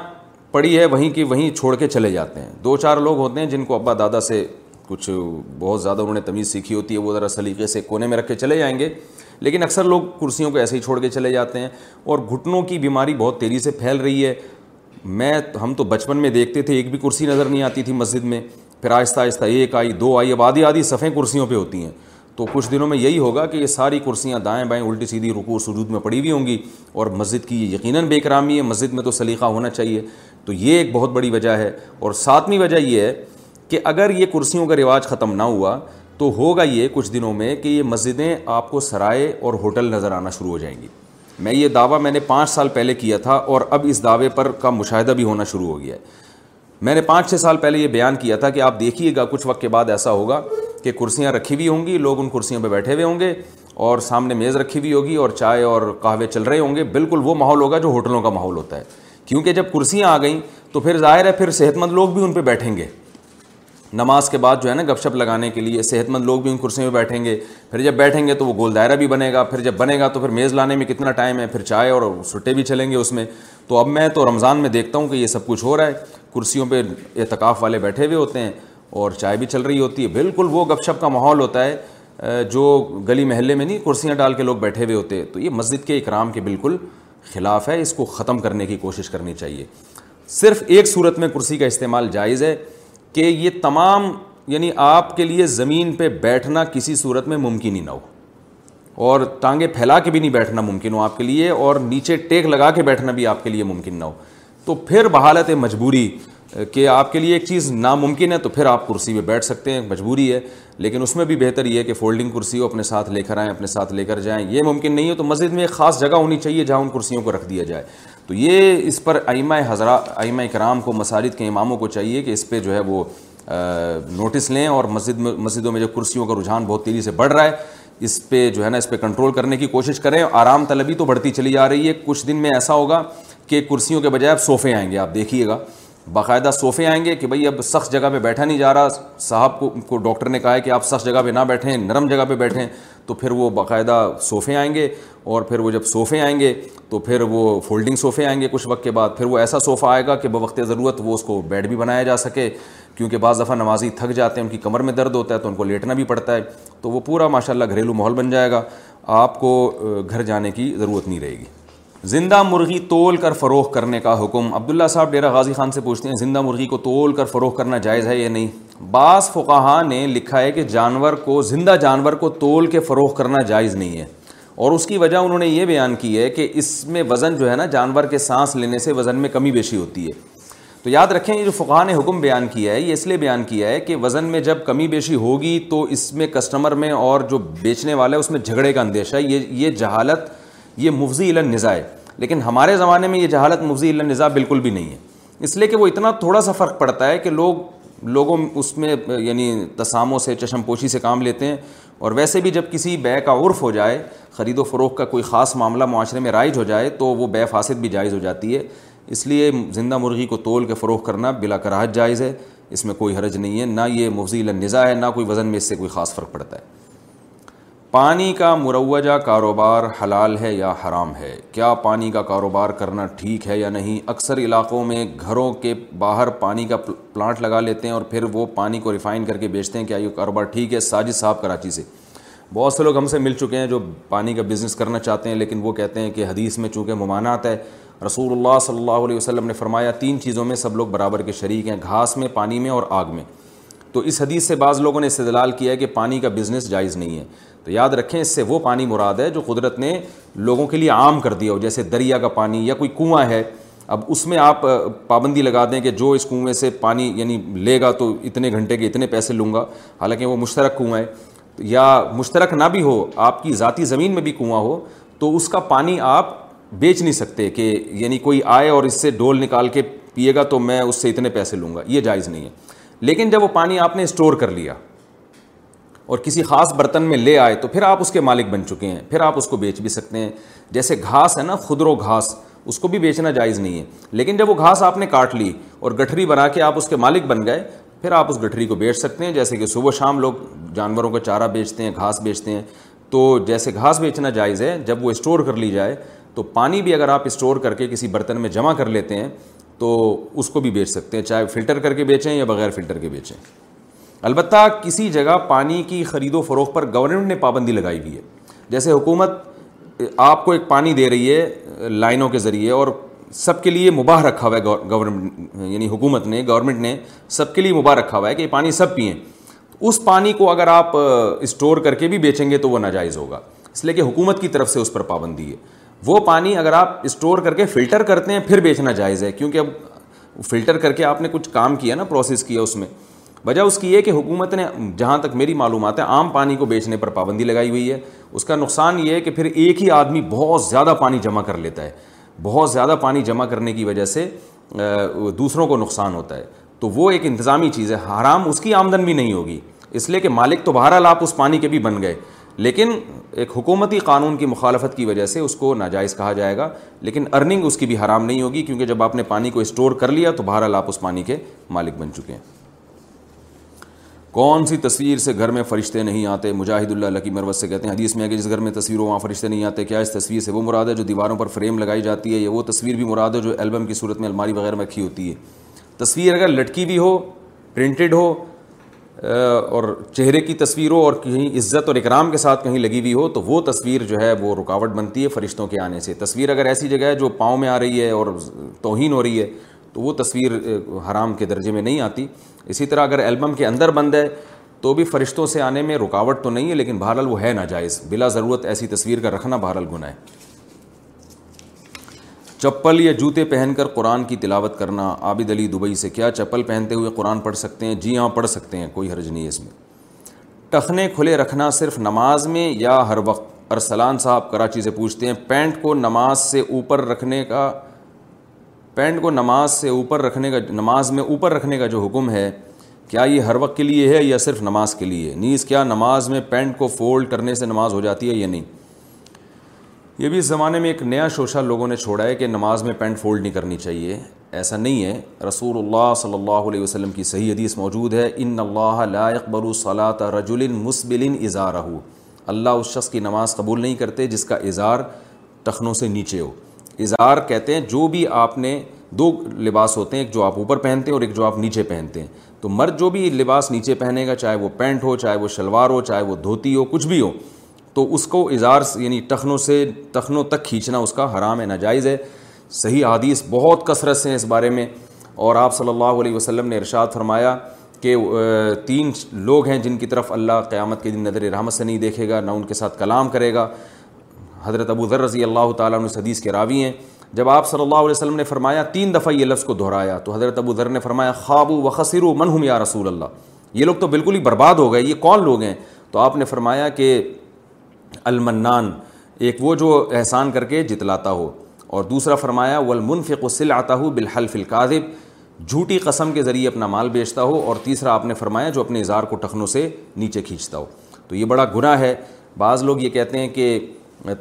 پڑی ہے وہیں کی وہیں چھوڑ کے چلے جاتے ہیں دو چار لوگ ہوتے ہیں جن کو ابا دادا سے کچھ بہت زیادہ انہوں نے تمیز سیکھی ہوتی ہے وہ ذرا سلیقے سے کونے میں رکھ کے چلے جائیں گے لیکن اکثر لوگ کرسیوں کو ایسے ہی چھوڑ کے چلے جاتے ہیں اور گھٹنوں کی بیماری بہت تیزی سے پھیل رہی ہے میں ہم تو بچپن میں دیکھتے تھے ایک بھی کرسی نظر نہیں آتی تھی مسجد میں پھر آہستہ آہستہ ایک آئی دو آئی اب آدھی آدھی صفحیں کرسیوں پہ ہوتی ہیں تو کچھ دنوں میں یہی ہوگا کہ یہ ساری کرسیاں دائیں بائیں الٹی سیدھی رکو سجود میں پڑی ہوئی ہوں گی اور مسجد کی یہ یقیناً بے کرامی ہے مسجد میں تو سلیقہ ہونا چاہیے تو یہ ایک بہت بڑی وجہ ہے اور ساتویں وجہ یہ ہے کہ اگر یہ کرسیوں کا رواج ختم نہ ہوا تو ہوگا یہ کچھ دنوں میں کہ یہ مسجدیں آپ کو سرائے اور ہوٹل نظر آنا شروع ہو جائیں گی میں یہ دعویٰ میں نے پانچ سال پہلے کیا تھا اور اب اس دعوے پر کا مشاہدہ بھی ہونا شروع ہو گیا ہے میں نے پانچ چھ سال پہلے یہ بیان کیا تھا کہ آپ دیکھیے گا کچھ وقت کے بعد ایسا ہوگا کہ کرسیاں رکھی ہوئی ہوں گی لوگ ان کرسیوں پہ بیٹھے ہوئے ہوں گے اور سامنے میز رکھی ہوئی ہوگی اور چائے اور قہوے چل رہے ہوں گے بالکل وہ ماحول ہوگا جو ہوٹلوں کا ماحول ہوتا ہے کیونکہ جب کرسیاں آ گئیں تو پھر ظاہر ہے پھر صحت مند لوگ بھی ان پہ بیٹھیں گے نماز کے بعد جو ہے نا گپ شپ لگانے کے لیے صحت مند لوگ بھی ان کرسیوں میں بیٹھیں گے پھر جب بیٹھیں گے تو وہ گول دائرہ بھی بنے گا پھر جب بنے گا تو پھر میز لانے میں کتنا ٹائم ہے پھر چائے اور سٹے بھی چلیں گے اس میں تو اب میں تو رمضان میں دیکھتا ہوں کہ یہ سب کچھ ہو رہا ہے کرسیوں پہ اعتکاف والے بیٹھے ہوئے ہوتے ہیں اور چائے بھی چل رہی ہوتی ہے بالکل وہ گپ شپ کا ماحول ہوتا ہے جو گلی محلے میں نہیں کرسیاں ڈال کے لوگ بیٹھے ہوئے ہوتے ہیں تو یہ مسجد کے اکرام کے بالکل خلاف ہے اس کو ختم کرنے کی کوشش کرنی چاہیے صرف ایک صورت میں کرسی کا استعمال جائز ہے کہ یہ تمام یعنی آپ کے لیے زمین پہ بیٹھنا کسی صورت میں ممکن ہی نہ ہو اور ٹانگیں پھیلا کے بھی نہیں بیٹھنا ممکن ہو آپ کے لیے اور نیچے ٹیک لگا کے بیٹھنا بھی آپ کے لیے ممکن نہ ہو تو پھر بحالت مجبوری کہ آپ کے لیے ایک چیز ناممکن ہے تو پھر آپ کرسی پہ بیٹھ سکتے ہیں مجبوری ہے لیکن اس میں بھی بہتر یہ ہے کہ فولڈنگ کرسی ہو اپنے ساتھ لے کر آئیں اپنے ساتھ لے کر جائیں یہ ممکن نہیں ہو تو مسجد میں ایک خاص جگہ ہونی چاہیے جہاں ان کرسیوں کو رکھ دیا جائے تو یہ اس پر ائمہ حضرات ائمہ اکرام کو مساجد کے اماموں کو چاہیے کہ اس پہ جو ہے وہ نوٹس لیں اور مسجد میں مسجدوں میں جو کرسیوں کا رجحان بہت تیزی سے بڑھ رہا ہے اس پہ جو ہے نا اس پہ کنٹرول کرنے کی کوشش کریں آرام طلبی تو بڑھتی چلی جا رہی ہے کچھ دن میں ایسا ہوگا کہ کرسیوں کے بجائے اب صوفے آئیں گے آپ دیکھیے گا باقاعدہ صوفے آئیں گے کہ بھائی اب سخت جگہ پہ بیٹھا نہیں جا رہا صاحب کو کو ڈاکٹر نے کہا ہے کہ آپ سخت جگہ پہ نہ بیٹھیں نرم جگہ پہ بیٹھیں تو پھر وہ باقاعدہ صوفے آئیں گے اور پھر وہ جب صوفے آئیں گے تو پھر وہ فولڈنگ صوفے آئیں گے کچھ وقت کے بعد پھر وہ ایسا صوفہ آئے گا کہ بوقت ضرورت وہ اس کو بیڈ بھی بنایا جا سکے کیونکہ بعض دفعہ نمازی تھک جاتے ہیں ان کی کمر میں درد ہوتا ہے تو ان کو لیٹنا بھی پڑتا ہے تو وہ پورا ماشاء اللہ گھریلو ماحول بن جائے گا آپ کو گھر جانے کی ضرورت نہیں رہے گی زندہ مرغی تول کر فروغ کرنے کا حکم عبداللہ صاحب ڈیرا غازی خان سے پوچھتے ہیں زندہ مرغی کو تول کر فروغ کرنا جائز ہے یا نہیں بعض فقہ نے لکھا ہے کہ جانور کو زندہ جانور کو تول کے فروغ کرنا جائز نہیں ہے اور اس کی وجہ انہوں نے یہ بیان کی ہے کہ اس میں وزن جو ہے نا جانور کے سانس لینے سے وزن میں کمی بیشی ہوتی ہے تو یاد رکھیں یہ جو فقہ نے حکم بیان کیا ہے یہ اس لیے بیان کیا ہے کہ وزن میں جب کمی بیشی ہوگی تو اس میں کسٹمر میں اور جو بیچنے والا ہے اس میں جھگڑے کا اندیشہ ہے یہ یہ جہالت یہ مفضی علاضا ہے لیکن ہمارے زمانے میں یہ جہالت مفضی علنظ بالکل بھی نہیں ہے اس لیے کہ وہ اتنا تھوڑا سا فرق پڑتا ہے کہ لوگ لوگوں اس میں یعنی تساموں سے چشم پوشی سے کام لیتے ہیں اور ویسے بھی جب کسی بے کا عرف ہو جائے خرید و فروغ کا کوئی خاص معاملہ معاشرے میں رائج ہو جائے تو وہ بے فاسد بھی جائز ہو جاتی ہے اس لیے زندہ مرغی کو تول کے فروغ کرنا بلا کراہت جائز ہے اس میں کوئی حرج نہیں ہے نہ یہ مفضی الضا ہے نہ کوئی وزن میں اس سے کوئی خاص فرق پڑتا ہے پانی کا مروجہ کاروبار حلال ہے یا حرام ہے کیا پانی کا کاروبار کرنا ٹھیک ہے یا نہیں اکثر علاقوں میں گھروں کے باہر پانی کا پلانٹ لگا لیتے ہیں اور پھر وہ پانی کو ریفائن کر کے بیچتے ہیں کیا یہ کاروبار ٹھیک ہے ساجد صاحب کراچی سے بہت سے لوگ ہم سے مل چکے ہیں جو پانی کا بزنس کرنا چاہتے ہیں لیکن وہ کہتے ہیں کہ حدیث میں چونکہ ممانعت ہے رسول اللہ صلی اللہ علیہ وسلم نے فرمایا تین چیزوں میں سب لوگ برابر کے شریک ہیں گھاس میں پانی میں اور آگ میں تو اس حدیث سے بعض لوگوں نے استدلال کیا ہے کہ پانی کا بزنس جائز نہیں ہے تو یاد رکھیں اس سے وہ پانی مراد ہے جو قدرت نے لوگوں کے لیے عام کر دیا ہو جیسے دریا کا پانی یا کوئی کنواں ہے اب اس میں آپ پابندی لگا دیں کہ جو اس کنویں سے پانی یعنی لے گا تو اتنے گھنٹے کے اتنے پیسے لوں گا حالانکہ وہ مشترک کنواں ہے یا مشترک نہ بھی ہو آپ کی ذاتی زمین میں بھی کنواں ہو تو اس کا پانی آپ بیچ نہیں سکتے کہ یعنی کوئی آئے اور اس سے ڈول نکال کے پیے گا تو میں اس سے اتنے پیسے لوں گا یہ جائز نہیں ہے لیکن جب وہ پانی آپ نے اسٹور کر لیا اور کسی خاص برتن میں لے آئے تو پھر آپ اس کے مالک بن چکے ہیں پھر آپ اس کو بیچ بھی سکتے ہیں جیسے گھاس ہے نا خدر و گھاس اس کو بھی بیچنا جائز نہیں ہے لیکن جب وہ گھاس آپ نے کاٹ لی اور گٹھری بنا کے آپ اس کے مالک بن گئے پھر آپ اس گٹھری کو بیچ سکتے ہیں جیسے کہ صبح شام لوگ جانوروں کا چارہ بیچتے ہیں گھاس بیچتے ہیں تو جیسے گھاس بیچنا جائز ہے جب وہ اسٹور کر لی جائے تو پانی بھی اگر آپ اسٹور کر کے کسی برتن میں جمع کر لیتے ہیں تو اس کو بھی بیچ سکتے ہیں چاہے فلٹر کر کے بیچیں یا بغیر فلٹر کے بیچیں البتہ کسی جگہ پانی کی خرید و فروغ پر گورنمنٹ نے پابندی لگائی ہوئی ہے جیسے حکومت آپ کو ایک پانی دے رہی ہے لائنوں کے ذریعے اور سب کے لیے مباہ رکھا ہوا ہے گورنمنٹ یعنی حکومت نے گورنمنٹ نے سب کے لیے مباح رکھا ہوا ہے کہ یہ پانی سب پئیں اس پانی کو اگر آپ اسٹور کر کے بھی بیچیں گے تو وہ ناجائز ہوگا اس لیے کہ حکومت کی طرف سے اس پر پابندی ہے وہ پانی اگر آپ اسٹور کر کے فلٹر کرتے ہیں پھر بیچنا جائز ہے کیونکہ اب فلٹر کر کے آپ نے کچھ کام کیا نا پروسیس کیا اس میں وجہ اس کی یہ کہ حکومت نے جہاں تک میری معلومات ہے عام پانی کو بیچنے پر پابندی لگائی ہوئی ہے اس کا نقصان یہ ہے کہ پھر ایک ہی آدمی بہت زیادہ پانی جمع کر لیتا ہے بہت زیادہ پانی جمع کرنے کی وجہ سے دوسروں کو نقصان ہوتا ہے تو وہ ایک انتظامی چیز ہے حرام اس کی آمدن بھی نہیں ہوگی اس لیے کہ مالک تو بہرحال آپ اس پانی کے بھی بن گئے لیکن ایک حکومتی قانون کی مخالفت کی وجہ سے اس کو ناجائز کہا جائے گا لیکن ارننگ اس کی بھی حرام نہیں ہوگی کیونکہ جب آپ نے پانی کو اسٹور کر لیا تو بہرحال آپ اس پانی کے مالک بن چکے ہیں کون سی تصویر سے گھر میں فرشتے نہیں آتے مجاہد اللہ لکی مروت سے کہتے ہیں حدیث میں ہے کہ جس گھر میں تصویروں وہاں فرشتے نہیں آتے کیا اس تصویر سے وہ مراد ہے جو دیواروں پر فریم لگائی جاتی ہے یا وہ تصویر بھی مراد ہے جو البم کی صورت میں الماری وغیرہ میں رکھی ہوتی ہے تصویر اگر لٹکی بھی ہو پرنٹڈ ہو اور چہرے کی تصویر ہو اور کہیں عزت اور اکرام کے ساتھ کہیں لگی ہوئی ہو تو وہ تصویر جو ہے وہ رکاوٹ بنتی ہے فرشتوں کے آنے سے تصویر اگر ایسی جگہ ہے جو پاؤں میں آ رہی ہے اور توہین ہو رہی ہے تو وہ تصویر حرام کے درجے میں نہیں آتی اسی طرح اگر البم کے اندر بند ہے تو بھی فرشتوں سے آنے میں رکاوٹ تو نہیں ہے لیکن بہرحال وہ ہے ناجائز بلا ضرورت ایسی تصویر کا رکھنا بہرحال گناہ ہے چپل یا جوتے پہن کر قرآن کی تلاوت کرنا عابد علی دبئی سے کیا چپل پہنتے ہوئے قرآن پڑھ سکتے ہیں جی ہاں پڑھ سکتے ہیں کوئی حرج نہیں ہے اس میں ٹخنے کھلے رکھنا صرف نماز میں یا ہر وقت ارسلان صاحب کراچی سے پوچھتے ہیں پینٹ کو نماز سے اوپر رکھنے کا پینٹ کو نماز سے اوپر رکھنے کا نماز میں اوپر رکھنے کا جو حکم ہے کیا یہ ہر وقت کے لیے ہے یا صرف نماز کے لیے نیز کیا نماز میں پینٹ کو فولڈ کرنے سے نماز ہو جاتی ہے یا نہیں یہ بھی اس زمانے میں ایک نیا شوشہ لوگوں نے چھوڑا ہے کہ نماز میں پینٹ فولڈ نہیں کرنی چاہیے ایسا نہیں ہے رسول اللہ صلی اللہ علیہ وسلم کی صحیح حدیث موجود ہے ان اللہ لائق اقبر صلاۃ رجل مسبل اظہار اللہ اس شخص کی نماز قبول نہیں کرتے جس کا اظہار تخنوں سے نیچے ہو اظہار کہتے ہیں جو بھی آپ نے دو لباس ہوتے ہیں ایک جو آپ اوپر پہنتے ہیں اور ایک جو آپ نیچے پہنتے ہیں تو مرد جو بھی لباس نیچے پہنے گا چاہے وہ پینٹ ہو چاہے وہ شلوار ہو چاہے وہ دھوتی ہو کچھ بھی ہو تو اس کو اظہار یعنی تخنوں سے تخنوں تک کھینچنا اس کا حرام ہے ناجائز ہے صحیح حادیث بہت کثرت سے ہیں اس بارے میں اور آپ صلی اللہ علیہ وسلم نے ارشاد فرمایا کہ تین لوگ ہیں جن کی طرف اللہ قیامت کے دن نظر رحمت سے نہیں دیکھے گا نہ ان کے ساتھ کلام کرے گا حضرت ابو ذر رضی اللہ تعالیٰ عنہ حدیث کے راوی ہیں جب آپ صلی اللہ علیہ وسلم نے فرمایا تین دفعہ یہ لفظ کو دہرایا تو حضرت ابو ذر نے فرمایا خواب و خصر و منہم یا رسول اللہ یہ لوگ تو بالکل ہی برباد ہو گئے یہ کون لوگ ہیں تو آپ نے فرمایا کہ المنان ایک وہ جو احسان کر کے جتلاتا ہو اور دوسرا فرمایا والمنفق سل آتا ہو بالحلف القاذب جھوٹی قسم کے ذریعے اپنا مال بیچتا ہو اور تیسرا آپ نے فرمایا جو اپنے اظہار کو ٹخنوں سے نیچے کھینچتا ہو تو یہ بڑا گناہ ہے بعض لوگ یہ کہتے ہیں کہ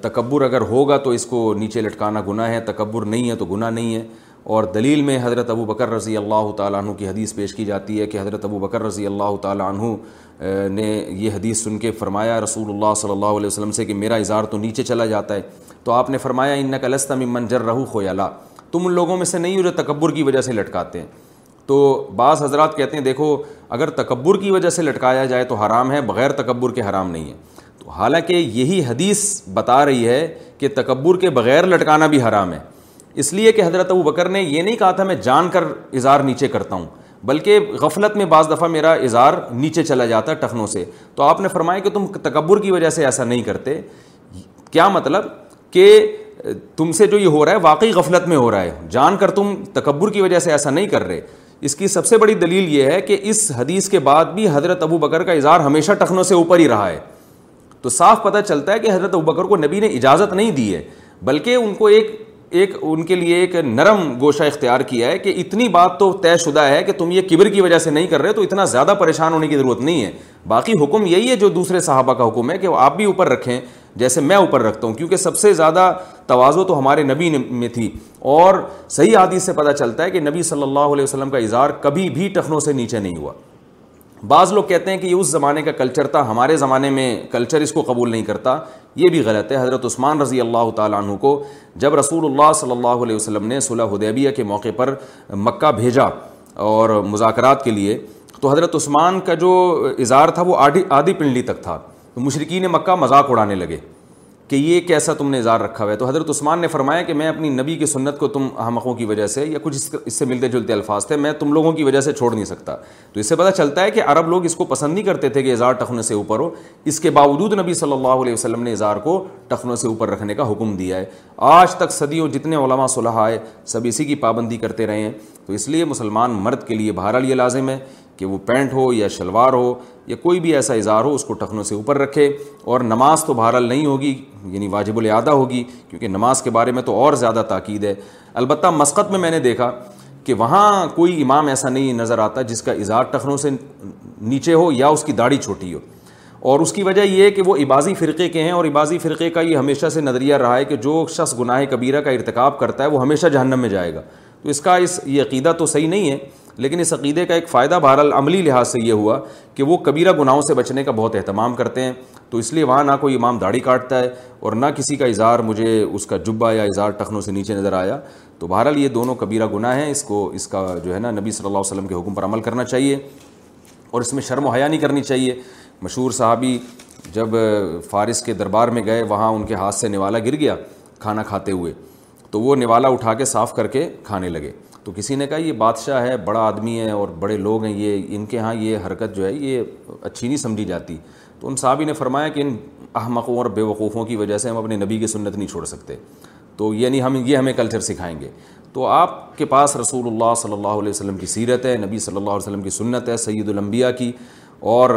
تکبر اگر ہوگا تو اس کو نیچے لٹکانا گناہ ہے تکبر نہیں ہے تو گناہ نہیں ہے اور دلیل میں حضرت ابو بکر رضی اللہ تعالیٰ عنہ کی حدیث پیش کی جاتی ہے کہ حضرت ابو بکر رضی اللہ تعالیٰ عنہ نے یہ حدیث سن کے فرمایا رسول اللہ صلی اللہ علیہ وسلم سے کہ میرا اظہار تو نیچے چلا جاتا ہے تو آپ نے فرمایا ان نقل من جر رہو خو تم ان لوگوں میں سے نہیں ہو جو تکبر کی وجہ سے لٹکاتے ہیں تو بعض حضرات کہتے ہیں دیکھو اگر تکبر کی وجہ سے لٹکایا جائے تو حرام ہے بغیر تکبر کے حرام نہیں ہے حالانکہ یہی حدیث بتا رہی ہے کہ تکبر کے بغیر لٹکانا بھی حرام ہے اس لیے کہ حضرت ابو بکر نے یہ نہیں کہا تھا میں جان کر اظہار نیچے کرتا ہوں بلکہ غفلت میں بعض دفعہ میرا اظہار نیچے چلا جاتا ہے ٹخنوں سے تو آپ نے فرمایا کہ تم تکبر کی وجہ سے ایسا نہیں کرتے کیا مطلب کہ تم سے جو یہ ہو رہا ہے واقعی غفلت میں ہو رہا ہے جان کر تم تکبر کی وجہ سے ایسا نہیں کر رہے اس کی سب سے بڑی دلیل یہ ہے کہ اس حدیث کے بعد بھی حضرت ابو بکر کا اظہار ہمیشہ ٹخنوں سے اوپر ہی رہا ہے تو صاف پتہ چلتا ہے کہ حضرت ابکر کو نبی نے اجازت نہیں دی ہے بلکہ ان کو ایک ایک ان کے لیے ایک نرم گوشہ اختیار کیا ہے کہ اتنی بات تو طے شدہ ہے کہ تم یہ کبر کی وجہ سے نہیں کر رہے تو اتنا زیادہ پریشان ہونے کی ضرورت نہیں ہے باقی حکم یہی ہے جو دوسرے صحابہ کا حکم ہے کہ آپ بھی اوپر رکھیں جیسے میں اوپر رکھتا ہوں کیونکہ سب سے زیادہ توازو تو ہمارے نبی میں تھی اور صحیح حادیث سے پتہ چلتا ہے کہ نبی صلی اللہ علیہ وسلم کا اظہار کبھی بھی ٹخنوں سے نیچے نہیں ہوا بعض لوگ کہتے ہیں کہ یہ اس زمانے کا کلچر تھا ہمارے زمانے میں کلچر اس کو قبول نہیں کرتا یہ بھی غلط ہے حضرت عثمان رضی اللہ تعالیٰ عنہ کو جب رسول اللہ صلی اللہ علیہ وسلم نے صلح حدیبیہ کے موقع پر مکہ بھیجا اور مذاکرات کے لیے تو حضرت عثمان کا جو اظہار تھا وہ آدھی آدھی پنڈلی تک تھا مشرقین مکہ مذاق اڑانے لگے کہ یہ کیسا تم نے اظہار رکھا ہوا ہے تو حضرت عثمان نے فرمایا کہ میں اپنی نبی کی سنت کو تم احمقوں کی وجہ سے یا کچھ اس سے ملتے جلتے الفاظ تھے میں تم لوگوں کی وجہ سے چھوڑ نہیں سکتا تو اس سے پتہ چلتا ہے کہ عرب لوگ اس کو پسند نہیں کرتے تھے کہ اظہار ٹخنوں سے اوپر ہو اس کے باوجود نبی صلی اللہ علیہ وسلم نے اظہار کو ٹخنوں سے اوپر رکھنے کا حکم دیا ہے آج تک صدیوں جتنے علماء صلاح آئے سب اسی کی پابندی کرتے رہے ہیں تو اس لیے مسلمان مرد کے لیے بہرحال یہ لازم ہے کہ وہ پینٹ ہو یا شلوار ہو یا کوئی بھی ایسا اظہار ہو اس کو ٹخنوں سے اوپر رکھے اور نماز تو بہرحال نہیں ہوگی یعنی واجب العدا ہوگی کیونکہ نماز کے بارے میں تو اور زیادہ تاکید ہے البتہ مسقط میں میں نے دیکھا کہ وہاں کوئی امام ایسا نہیں نظر آتا جس کا اظہار ٹخنوں سے نیچے ہو یا اس کی داڑھی چھوٹی ہو اور اس کی وجہ یہ ہے کہ وہ عبازی فرقے کے ہیں اور عبازی فرقے کا یہ ہمیشہ سے نظریہ رہا ہے کہ جو شخص گناہ کبیرہ کا ارتکاب کرتا ہے وہ ہمیشہ جہنم میں جائے گا تو اس کا اس یہ عقیدہ تو صحیح نہیں ہے لیکن اس عقیدے کا ایک فائدہ بہرحال عملی لحاظ سے یہ ہوا کہ وہ کبیرہ گناہوں سے بچنے کا بہت اہتمام کرتے ہیں تو اس لیے وہاں نہ کوئی امام داڑھی کاٹتا ہے اور نہ کسی کا اظہار مجھے اس کا جبہ یا اظہار ٹخنوں سے نیچے نظر آیا تو بہرحال یہ دونوں کبیرہ گناہ ہیں اس کو اس کا جو ہے نا نبی صلی اللہ علیہ وسلم کے حکم پر عمل کرنا چاہیے اور اس میں شرم و حیا نہیں کرنی چاہیے مشہور صحابی جب فارس کے دربار میں گئے وہاں ان کے ہاتھ سے نوالا گر گیا کھانا کھاتے ہوئے تو وہ نوالا اٹھا کے صاف کر کے کھانے لگے تو کسی نے کہا یہ بادشاہ ہے بڑا آدمی ہے اور بڑے لوگ ہیں یہ ان کے ہاں یہ حرکت جو ہے یہ اچھی نہیں سمجھی جاتی تو ان صحابی نے فرمایا کہ ان احمقوں اور بے وقوفوں کی وجہ سے ہم اپنے نبی کی سنت نہیں چھوڑ سکتے تو یعنی ہم یہ ہمیں کلچر سکھائیں گے تو آپ کے پاس رسول اللہ صلی اللہ علیہ وسلم کی سیرت ہے نبی صلی اللہ علیہ وسلم کی سنت ہے سید الانبیاء کی اور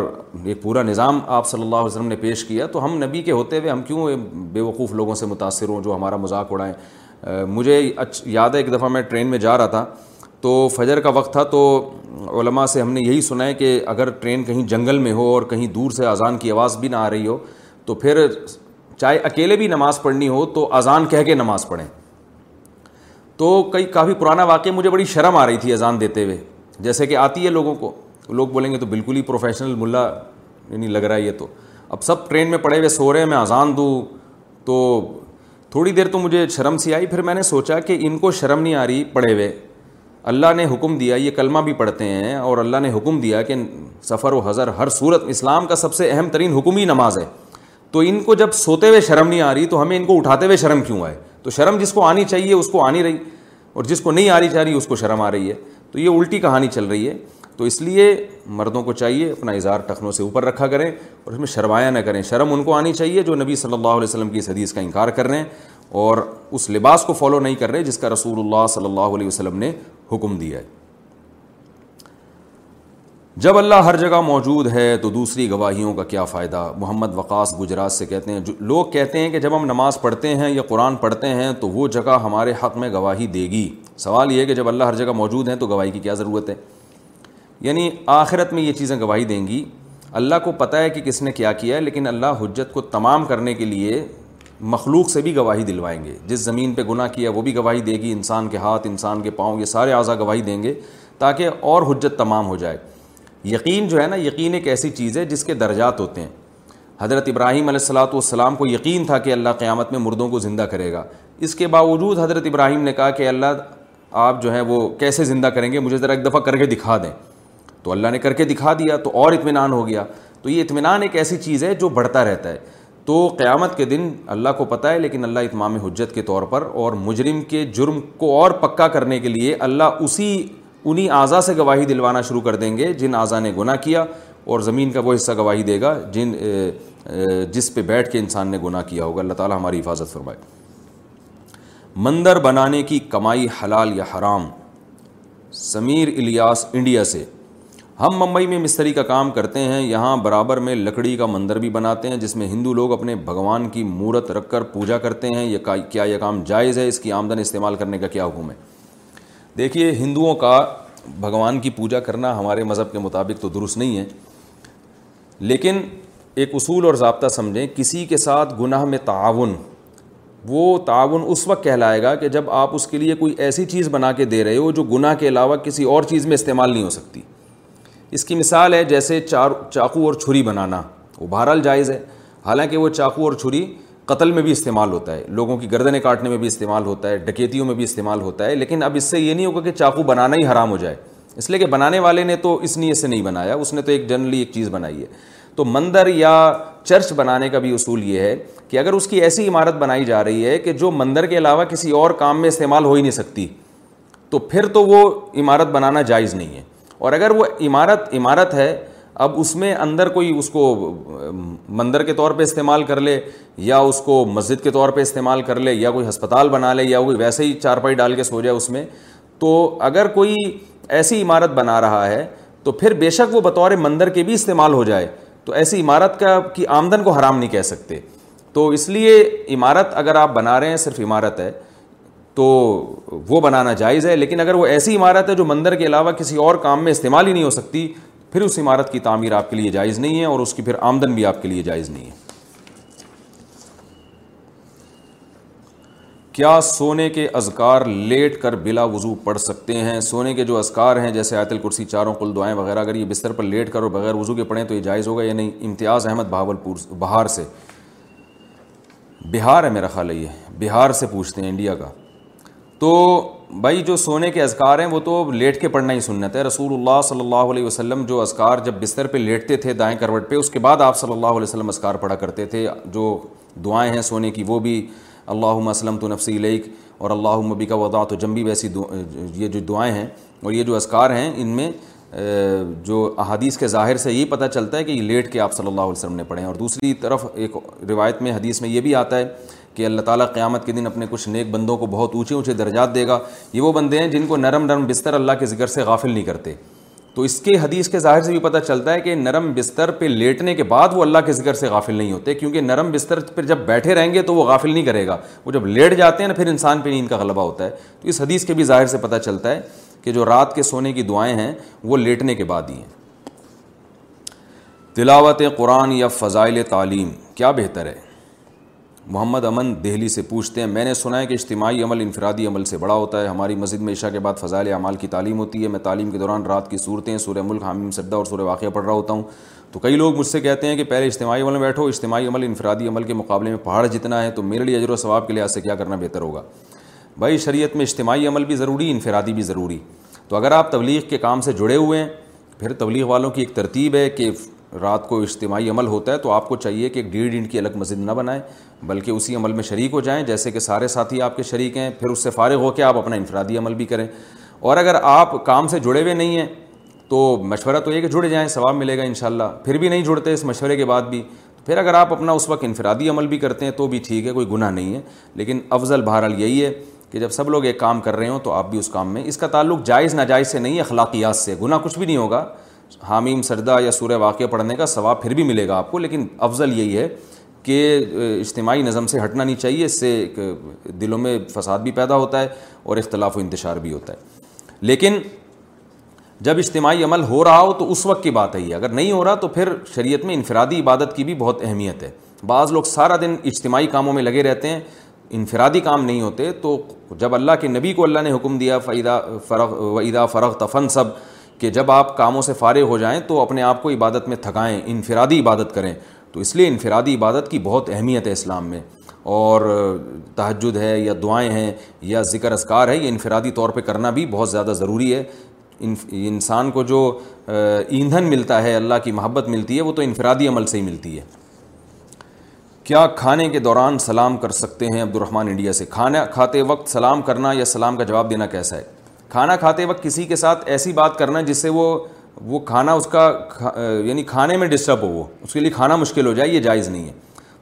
ایک پورا نظام آپ صلی اللہ علیہ وسلم نے پیش کیا تو ہم نبی کے ہوتے ہوئے ہم کیوں بے وقوف لوگوں سے متاثر ہوں جو ہمارا مذاق اڑائیں مجھے یاد ہے ایک دفعہ میں ٹرین میں جا رہا تھا تو فجر کا وقت تھا تو علماء سے ہم نے یہی سنا ہے کہ اگر ٹرین کہیں جنگل میں ہو اور کہیں دور سے اذان کی آواز بھی نہ آ رہی ہو تو پھر چاہے اکیلے بھی نماز پڑھنی ہو تو اذان کہہ کے نماز پڑھیں تو کئی کافی پرانا واقعہ مجھے بڑی شرم آ رہی تھی اذان دیتے ہوئے جیسے کہ آتی ہے لوگوں کو لوگ بولیں گے تو بالکل ہی پروفیشنل ملا نہیں یعنی لگ رہا ہے یہ تو اب سب ٹرین میں پڑے ہوئے سو رہے ہیں میں اذان دوں تو تھوڑی دیر تو مجھے شرم سی آئی پھر میں نے سوچا کہ ان کو شرم نہیں آ رہی پڑھے ہوئے اللہ نے حکم دیا یہ کلمہ بھی پڑھتے ہیں اور اللہ نے حکم دیا کہ سفر و حضر ہر صورت اسلام کا سب سے اہم ترین حکم ہی نماز ہے تو ان کو جب سوتے ہوئے شرم نہیں آ رہی تو ہمیں ان کو اٹھاتے ہوئے شرم کیوں آئے تو شرم جس کو آنی چاہیے اس کو آنی رہی اور جس کو نہیں آ رہی چاہ رہی اس کو شرم آ رہی ہے تو یہ الٹی کہانی چل رہی ہے تو اس لیے مردوں کو چاہیے اپنا اظہار ٹخنوں سے اوپر رکھا کریں اور اس میں شرمایا نہ کریں شرم ان کو آنی چاہیے جو نبی صلی اللہ علیہ وسلم کی اس حدیث کا انکار کر رہے ہیں اور اس لباس کو فالو نہیں کر رہے جس کا رسول اللہ صلی اللہ علیہ وسلم نے حکم دیا ہے جب اللہ ہر جگہ موجود ہے تو دوسری گواہیوں کا کیا فائدہ محمد وقاص گجرات سے کہتے ہیں جو لوگ کہتے ہیں کہ جب ہم نماز پڑھتے ہیں یا قرآن پڑھتے ہیں تو وہ جگہ ہمارے حق میں گواہی دے گی سوال یہ ہے کہ جب اللہ ہر جگہ موجود ہیں تو گواہی کی کیا ضرورت ہے یعنی آخرت میں یہ چیزیں گواہی دیں گی اللہ کو پتہ ہے کہ کس نے کیا کیا ہے لیکن اللہ حجت کو تمام کرنے کے لیے مخلوق سے بھی گواہی دلوائیں گے جس زمین پہ گناہ کیا وہ بھی گواہی دے گی انسان کے ہاتھ انسان کے پاؤں یہ سارے اعضا گواہی دیں گے تاکہ اور حجت تمام ہو جائے یقین جو ہے نا یقین ایک ایسی چیز ہے جس کے درجات ہوتے ہیں حضرت ابراہیم علیہ السلاۃ والسلام کو یقین تھا کہ اللہ قیامت میں مردوں کو زندہ کرے گا اس کے باوجود حضرت ابراہیم نے کہا کہ اللہ آپ جو ہیں وہ کیسے زندہ کریں گے مجھے ذرا ایک دفعہ کر کے دکھا دیں تو اللہ نے کر کے دکھا دیا تو اور اطمینان ہو گیا تو یہ اطمینان ایک ایسی چیز ہے جو بڑھتا رہتا ہے تو قیامت کے دن اللہ کو پتہ ہے لیکن اللہ اتمام حجت کے طور پر اور مجرم کے جرم کو اور پکا کرنے کے لیے اللہ اسی انہی اعضا سے گواہی دلوانا شروع کر دیں گے جن اعضا نے گناہ کیا اور زمین کا وہ حصہ گواہی دے گا جن جس پہ بیٹھ کے انسان نے گناہ کیا ہوگا اللہ تعالیٰ ہماری حفاظت فرمائے مندر بنانے کی کمائی حلال یا حرام سمیر الیاس انڈیا سے ہم ممبئی میں مستری کا کام کرتے ہیں یہاں برابر میں لکڑی کا مندر بھی بناتے ہیں جس میں ہندو لوگ اپنے بھگوان کی مورت رکھ کر پوجا کرتے ہیں یہ کیا یہ کام جائز ہے اس کی آمدن استعمال کرنے کا کیا حکم ہے دیکھیے ہندوؤں کا بھگوان کی پوجا کرنا ہمارے مذہب کے مطابق تو درست نہیں ہے لیکن ایک اصول اور ضابطہ سمجھیں کسی کے ساتھ گناہ میں تعاون وہ تعاون اس وقت کہلائے گا کہ جب آپ اس کے لیے کوئی ایسی چیز بنا کے دے رہے ہو جو گناہ کے علاوہ کسی اور چیز میں استعمال نہیں ہو سکتی اس کی مثال ہے جیسے چار چاقو اور چھری بنانا وہ بہرحال جائز ہے حالانکہ وہ چاقو اور چھری قتل میں بھی استعمال ہوتا ہے لوگوں کی گردنیں کاٹنے میں بھی استعمال ہوتا ہے ڈکیتیوں میں بھی استعمال ہوتا ہے لیکن اب اس سے یہ نہیں ہوگا کہ چاقو بنانا ہی حرام ہو جائے اس لیے کہ بنانے والے نے تو اس نیت سے نہیں بنایا اس نے تو ایک جنرلی ایک چیز بنائی ہے تو مندر یا چرچ بنانے کا بھی اصول یہ ہے کہ اگر اس کی ایسی عمارت بنائی جا رہی ہے کہ جو مندر کے علاوہ کسی اور کام میں استعمال ہو ہی نہیں سکتی تو پھر تو وہ عمارت بنانا جائز نہیں ہے اور اگر وہ عمارت عمارت ہے اب اس میں اندر کوئی اس کو مندر کے طور پہ استعمال کر لے یا اس کو مسجد کے طور پہ استعمال کر لے یا کوئی ہسپتال بنا لے یا کوئی ویسے ہی چارپائی ڈال کے سو جائے اس میں تو اگر کوئی ایسی عمارت بنا رہا ہے تو پھر بے شک وہ بطور مندر کے بھی استعمال ہو جائے تو ایسی عمارت کا کی آمدن کو حرام نہیں کہہ سکتے تو اس لیے عمارت اگر آپ بنا رہے ہیں صرف عمارت ہے تو وہ بنانا جائز ہے لیکن اگر وہ ایسی عمارت ہے جو مندر کے علاوہ کسی اور کام میں استعمال ہی نہیں ہو سکتی پھر اس عمارت کی تعمیر آپ کے لیے جائز نہیں ہے اور اس کی پھر آمدن بھی آپ کے لیے جائز نہیں ہے کیا سونے کے اذکار لیٹ کر بلا وضو پڑھ سکتے ہیں سونے کے جو اذکار ہیں جیسے آیت الکرسی چاروں کل دعائیں وغیرہ اگر یہ بستر پر لیٹ کر اور بغیر وضو کے پڑھیں تو یہ جائز ہوگا یا نہیں امتیاز احمد بہاول پور بہار سے بہار ہے میرا خیال ہے یہ بہار سے پوچھتے ہیں انڈیا کا تو بھائی جو سونے کے اذکار ہیں وہ تو لیٹ کے پڑھنا ہی سننا تھا رسول اللہ صلی اللہ علیہ وسلم جو اذکار جب بستر پہ لیٹتے تھے دائیں کروٹ پہ اس کے بعد آپ صلی اللہ علیہ وسلم اذکار پڑھا کرتے تھے جو دعائیں ہیں سونے کی وہ بھی اللہ وسلم تو نفسی علیک اور اللہ مبی کا وضاء و جمبی ویسی یہ جو دعائیں ہیں اور یہ جو اذکار ہیں ان میں جو احادیث کے ظاہر سے یہ پتہ چلتا ہے کہ یہ لیٹ کے آپ صلی اللہ علیہ وسلم نے پڑھیں اور دوسری طرف ایک روایت میں حدیث میں یہ بھی آتا ہے کہ اللہ تعالیٰ قیامت کے دن اپنے کچھ نیک بندوں کو بہت اونچے اونچے درجات دے گا یہ وہ بندے ہیں جن کو نرم نرم بستر اللہ کے ذکر سے غافل نہیں کرتے تو اس کے حدیث کے ظاہر سے بھی پتہ چلتا ہے کہ نرم بستر پہ لیٹنے کے بعد وہ اللہ کے ذکر سے غافل نہیں ہوتے کیونکہ نرم بستر پہ جب بیٹھے رہیں گے تو وہ غافل نہیں کرے گا وہ جب لیٹ جاتے ہیں نا پھر انسان پہ نیند کا غلبہ ہوتا ہے تو اس حدیث کے بھی ظاہر سے پتہ چلتا ہے کہ جو رات کے سونے کی دعائیں ہیں وہ لیٹنے کے بعد ہی ہیں تلاوت قرآن یا فضائل تعلیم کیا بہتر ہے محمد امن دہلی سے پوچھتے ہیں میں نے سنا ہے کہ اجتماعی عمل انفرادی عمل سے بڑا ہوتا ہے ہماری مسجد میں عشاء کے بعد فضائل اعمال کی تعلیم ہوتی ہے میں تعلیم کے دوران رات کی صورتیں سورہ ملک حامی سجدہ اور سورہ واقعہ پڑھ رہا ہوتا ہوں تو کئی لوگ مجھ سے کہتے ہیں کہ پہلے اجتماعی عمل میں بیٹھو اجتماعی عمل انفرادی عمل کے مقابلے میں پہاڑ جتنا ہے تو میرے لیے عجر و ثواب کے لحاظ سے کیا کرنا بہتر ہوگا بھائی شریعت میں اجتماعی عمل بھی ضروری انفرادی بھی ضروری تو اگر آپ تبلیغ کے کام سے جڑے ہوئے ہیں پھر تبلیغ والوں کی ایک ترتیب ہے کہ رات کو اجتماعی عمل ہوتا ہے تو آپ کو چاہیے کہ ایک ڈیڑھ انٹ کی الگ مسجد نہ بنائیں بلکہ اسی عمل میں شریک ہو جائیں جیسے کہ سارے ساتھی آپ کے شریک ہیں پھر اس سے فارغ ہو کے آپ اپنا انفرادی عمل بھی کریں اور اگر آپ کام سے جڑے ہوئے نہیں ہیں تو مشورہ تو یہ کہ جڑے جائیں ثواب ملے گا ان شاء اللہ پھر بھی نہیں جڑتے اس مشورے کے بعد بھی پھر اگر آپ اپنا اس وقت انفرادی عمل بھی کرتے ہیں تو بھی ٹھیک ہے کوئی گناہ نہیں ہے لیکن افضل بہرحال یہی ہے کہ جب سب لوگ ایک کام کر رہے ہوں تو آپ بھی اس کام میں اس کا تعلق جائز ناجائز سے نہیں ہے اخلاقیات سے گناہ کچھ بھی نہیں ہوگا حامیم سردہ یا سورہ واقعہ پڑھنے کا ثواب پھر بھی ملے گا آپ کو لیکن افضل یہی ہے کہ اجتماعی نظم سے ہٹنا نہیں چاہیے اس سے دلوں میں فساد بھی پیدا ہوتا ہے اور اختلاف و انتشار بھی ہوتا ہے لیکن جب اجتماعی عمل ہو رہا ہو تو اس وقت کی بات ہے یہ اگر نہیں ہو رہا تو پھر شریعت میں انفرادی عبادت کی بھی بہت اہمیت ہے بعض لوگ سارا دن اجتماعی کاموں میں لگے رہتے ہیں انفرادی کام نہیں ہوتے تو جب اللہ کے نبی کو اللہ نے حکم دیا فعیدہ فرغ وعیدہ فرغ تفن سب کہ جب آپ کاموں سے فارغ ہو جائیں تو اپنے آپ کو عبادت میں تھکائیں انفرادی عبادت کریں تو اس لیے انفرادی عبادت کی بہت اہمیت ہے اسلام میں اور تحجد ہے یا دعائیں ہیں یا ذکر اذکار ہے یہ انفرادی طور پہ کرنا بھی بہت زیادہ ضروری ہے انسان کو جو ایندھن ملتا ہے اللہ کی محبت ملتی ہے وہ تو انفرادی عمل سے ہی ملتی ہے کیا کھانے کے دوران سلام کر سکتے ہیں عبد الرحمٰن انڈیا سے کھانا کھاتے وقت سلام کرنا یا سلام کا جواب دینا کیسا ہے کھانا کھاتے وقت کسی کے ساتھ ایسی بات کرنا جس سے وہ وہ کھانا اس کا یعنی کھانے میں ڈسٹرب ہو وہ اس کے لیے کھانا مشکل ہو جائے یہ جائز نہیں ہے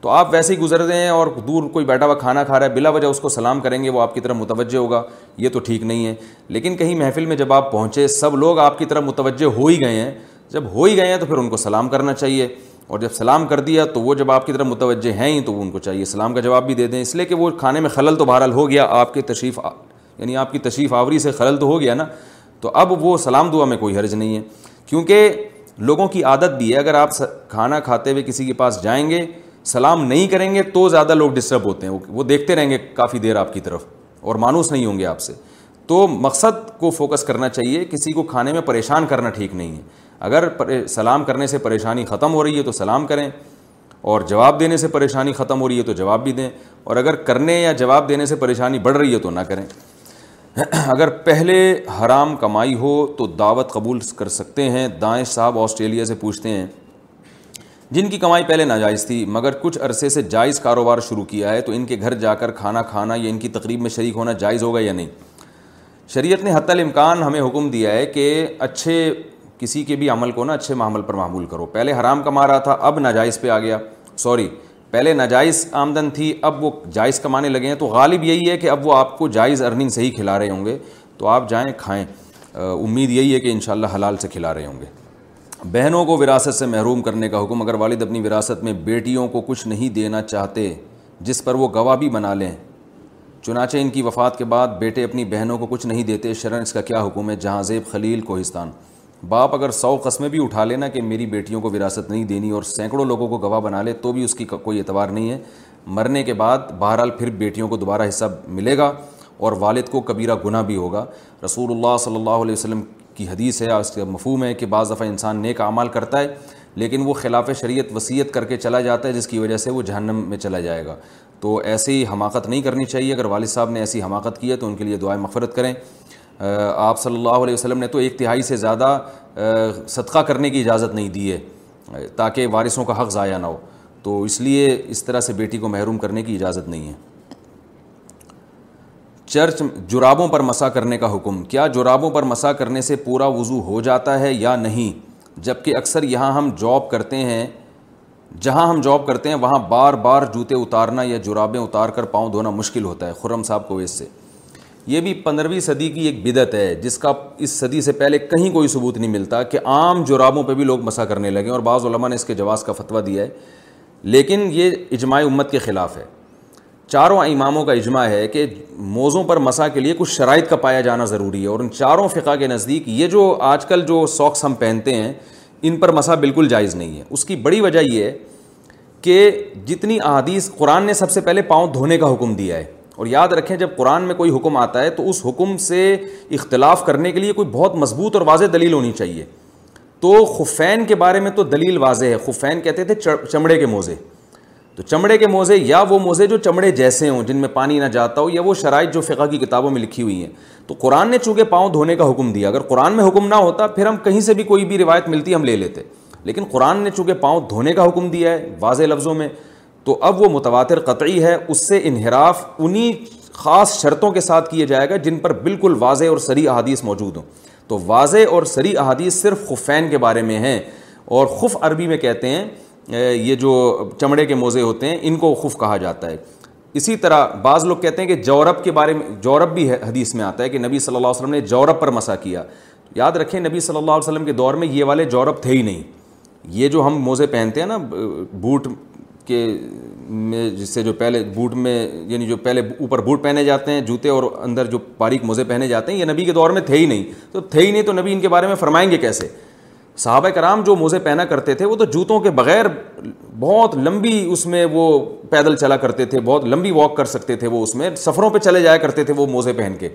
تو آپ ویسے ہی گزر رہے ہیں اور دور کوئی بیٹھا ہوا کھانا کھا رہا ہے بلا وجہ اس کو سلام کریں گے وہ آپ کی طرف متوجہ ہوگا یہ تو ٹھیک نہیں ہے لیکن کہیں محفل میں جب آپ پہنچے سب لوگ آپ کی طرف متوجہ ہو ہی گئے ہیں جب ہو ہی گئے ہیں تو پھر ان کو سلام کرنا چاہیے اور جب سلام کر دیا تو وہ جب آپ کی طرف متوجہ ہیں ہی تو وہ ان کو چاہیے سلام کا جواب بھی دے دیں اس لیے کہ وہ کھانے میں خلل تو بہرحال ہو گیا آپ کے تشریف یعنی آپ کی تشریف آوری سے خلل تو ہو گیا نا تو اب وہ سلام دعا میں کوئی حرج نہیں ہے کیونکہ لوگوں کی عادت بھی ہے اگر آپ کھانا کھاتے ہوئے کسی کے پاس جائیں گے سلام نہیں کریں گے تو زیادہ لوگ ڈسٹرب ہوتے ہیں وہ دیکھتے رہیں گے کافی دیر آپ کی طرف اور مانوس نہیں ہوں گے آپ سے تو مقصد کو فوکس کرنا چاہیے کسی کو کھانے میں پریشان کرنا ٹھیک نہیں ہے اگر سلام کرنے سے پریشانی ختم ہو رہی ہے تو سلام کریں اور جواب دینے سے پریشانی ختم ہو رہی ہے تو جواب بھی دیں اور اگر کرنے یا جواب دینے سے پریشانی بڑھ رہی ہے تو نہ کریں اگر پہلے حرام کمائی ہو تو دعوت قبول کر سکتے ہیں دائیں صاحب آسٹریلیا سے پوچھتے ہیں جن کی کمائی پہلے ناجائز تھی مگر کچھ عرصے سے جائز کاروبار شروع کیا ہے تو ان کے گھر جا کر کھانا کھانا یا ان کی تقریب میں شریک ہونا جائز ہوگا یا نہیں شریعت نے حتی الامکان ہمیں حکم دیا ہے کہ اچھے کسی کے بھی عمل کو نہ اچھے معامل پر معمول کرو پہلے حرام کما رہا تھا اب ناجائز پہ آ گیا سوری پہلے ناجائز آمدن تھی اب وہ جائز کمانے لگے ہیں تو غالب یہی ہے کہ اب وہ آپ کو جائز ارننگ سے ہی کھلا رہے ہوں گے تو آپ جائیں کھائیں امید یہی ہے کہ انشاءاللہ حلال سے کھلا رہے ہوں گے بہنوں کو وراثت سے محروم کرنے کا حکم اگر والد اپنی وراثت میں بیٹیوں کو کچھ نہیں دینا چاہتے جس پر وہ گواہ بھی بنا لیں چنانچہ ان کی وفات کے بعد بیٹے اپنی بہنوں کو کچھ نہیں دیتے شرن اس کا کیا حکم ہے جہاں زیب خلیل کوہستان باپ اگر سو قسمیں بھی اٹھا لینا کہ میری بیٹیوں کو وراثت نہیں دینی اور سینکڑوں لوگوں کو گواہ بنا لے تو بھی اس کی کوئی اعتبار نہیں ہے مرنے کے بعد بہرحال پھر بیٹیوں کو دوبارہ حصہ ملے گا اور والد کو کبیرہ گناہ بھی ہوگا رسول اللہ صلی اللہ علیہ وسلم کی حدیث ہے اس کا مفہوم ہے کہ بعض دفعہ انسان نیک اعمال کرتا ہے لیکن وہ خلاف شریعت وسیعت کر کے چلا جاتا ہے جس کی وجہ سے وہ جہنم میں چلا جائے گا تو ایسی حماقت نہیں کرنی چاہیے اگر والد صاحب نے ایسی حماقت کی ہے تو ان کے لیے دعائیں مغفرت کریں آپ صلی اللہ علیہ وسلم نے تو ایک تہائی سے زیادہ صدقہ کرنے کی اجازت نہیں دی ہے تاکہ وارثوں کا حق ضائع نہ ہو تو اس لیے اس طرح سے بیٹی کو محروم کرنے کی اجازت نہیں ہے چرچ جرابوں پر مسا کرنے کا حکم کیا جرابوں پر مسا کرنے سے پورا وضو ہو جاتا ہے یا نہیں جبکہ اکثر یہاں ہم جاب کرتے ہیں جہاں ہم جاب کرتے ہیں وہاں بار بار جوتے اتارنا یا جرابیں اتار کر پاؤں دھونا مشکل ہوتا ہے خرم صاحب کو اس سے یہ بھی پندرہویں صدی کی ایک بدت ہے جس کا اس صدی سے پہلے کہیں کوئی ثبوت نہیں ملتا کہ عام جرابوں پہ بھی لوگ مسا کرنے لگے اور بعض علماء نے اس کے جواز کا فتویٰ دیا ہے لیکن یہ اجماع امت کے خلاف ہے چاروں اماموں کا اجماع ہے کہ موضوع پر مسا کے لیے کچھ شرائط کا پایا جانا ضروری ہے اور ان چاروں فقہ کے نزدیک یہ جو آج کل جو ساکس ہم پہنتے ہیں ان پر مسا بالکل جائز نہیں ہے اس کی بڑی وجہ یہ ہے کہ جتنی احادیث قرآن نے سب سے پہلے پاؤں دھونے کا حکم دیا ہے اور یاد رکھیں جب قرآن میں کوئی حکم آتا ہے تو اس حکم سے اختلاف کرنے کے لیے کوئی بہت مضبوط اور واضح دلیل ہونی چاہیے تو خفین کے بارے میں تو دلیل واضح ہے خفین کہتے تھے چمڑے کے موزے تو چمڑے کے موزے یا وہ موزے جو چمڑے جیسے ہوں جن میں پانی نہ جاتا ہو یا وہ شرائط جو فقہ کی کتابوں میں لکھی ہوئی ہیں تو قرآن نے چونکہ پاؤں دھونے کا حکم دیا اگر قرآن میں حکم نہ ہوتا پھر ہم کہیں سے بھی کوئی بھی روایت ملتی ہم لے لیتے لیکن قرآن نے چونکہ پاؤں دھونے کا حکم دیا ہے واضح لفظوں میں تو اب وہ متواتر قطعی ہے اس سے انحراف انہی خاص شرطوں کے ساتھ کیا جائے گا جن پر بالکل واضح اور سری احادیث موجود ہوں تو واضح اور سری احادیث صرف خفین کے بارے میں ہیں اور خف عربی میں کہتے ہیں یہ جو چمڑے کے موزے ہوتے ہیں ان کو خف کہا جاتا ہے اسی طرح بعض لوگ کہتے ہیں کہ جورب کے بارے میں جورب بھی حدیث میں آتا ہے کہ نبی صلی اللہ علیہ وسلم نے جورب پر مسا کیا یاد رکھیں نبی صلی اللہ علیہ وسلم کے دور میں یہ والے جورب تھے ہی نہیں یہ جو ہم موزے پہنتے ہیں نا بوٹ کے میں جس سے جو پہلے بوٹ میں یعنی جو پہلے اوپر بوٹ پہنے جاتے ہیں جوتے اور اندر جو باریک موزے پہنے جاتے ہیں یہ نبی کے دور میں تھے ہی نہیں تو تھے ہی نہیں تو نبی ان کے بارے میں فرمائیں گے کیسے صحابہ کرام جو موزے پہنا کرتے تھے وہ تو جوتوں کے بغیر بہت لمبی اس میں وہ پیدل چلا کرتے تھے بہت لمبی واک کر سکتے تھے وہ اس میں سفروں پہ چلے جایا کرتے تھے وہ موزے پہن کے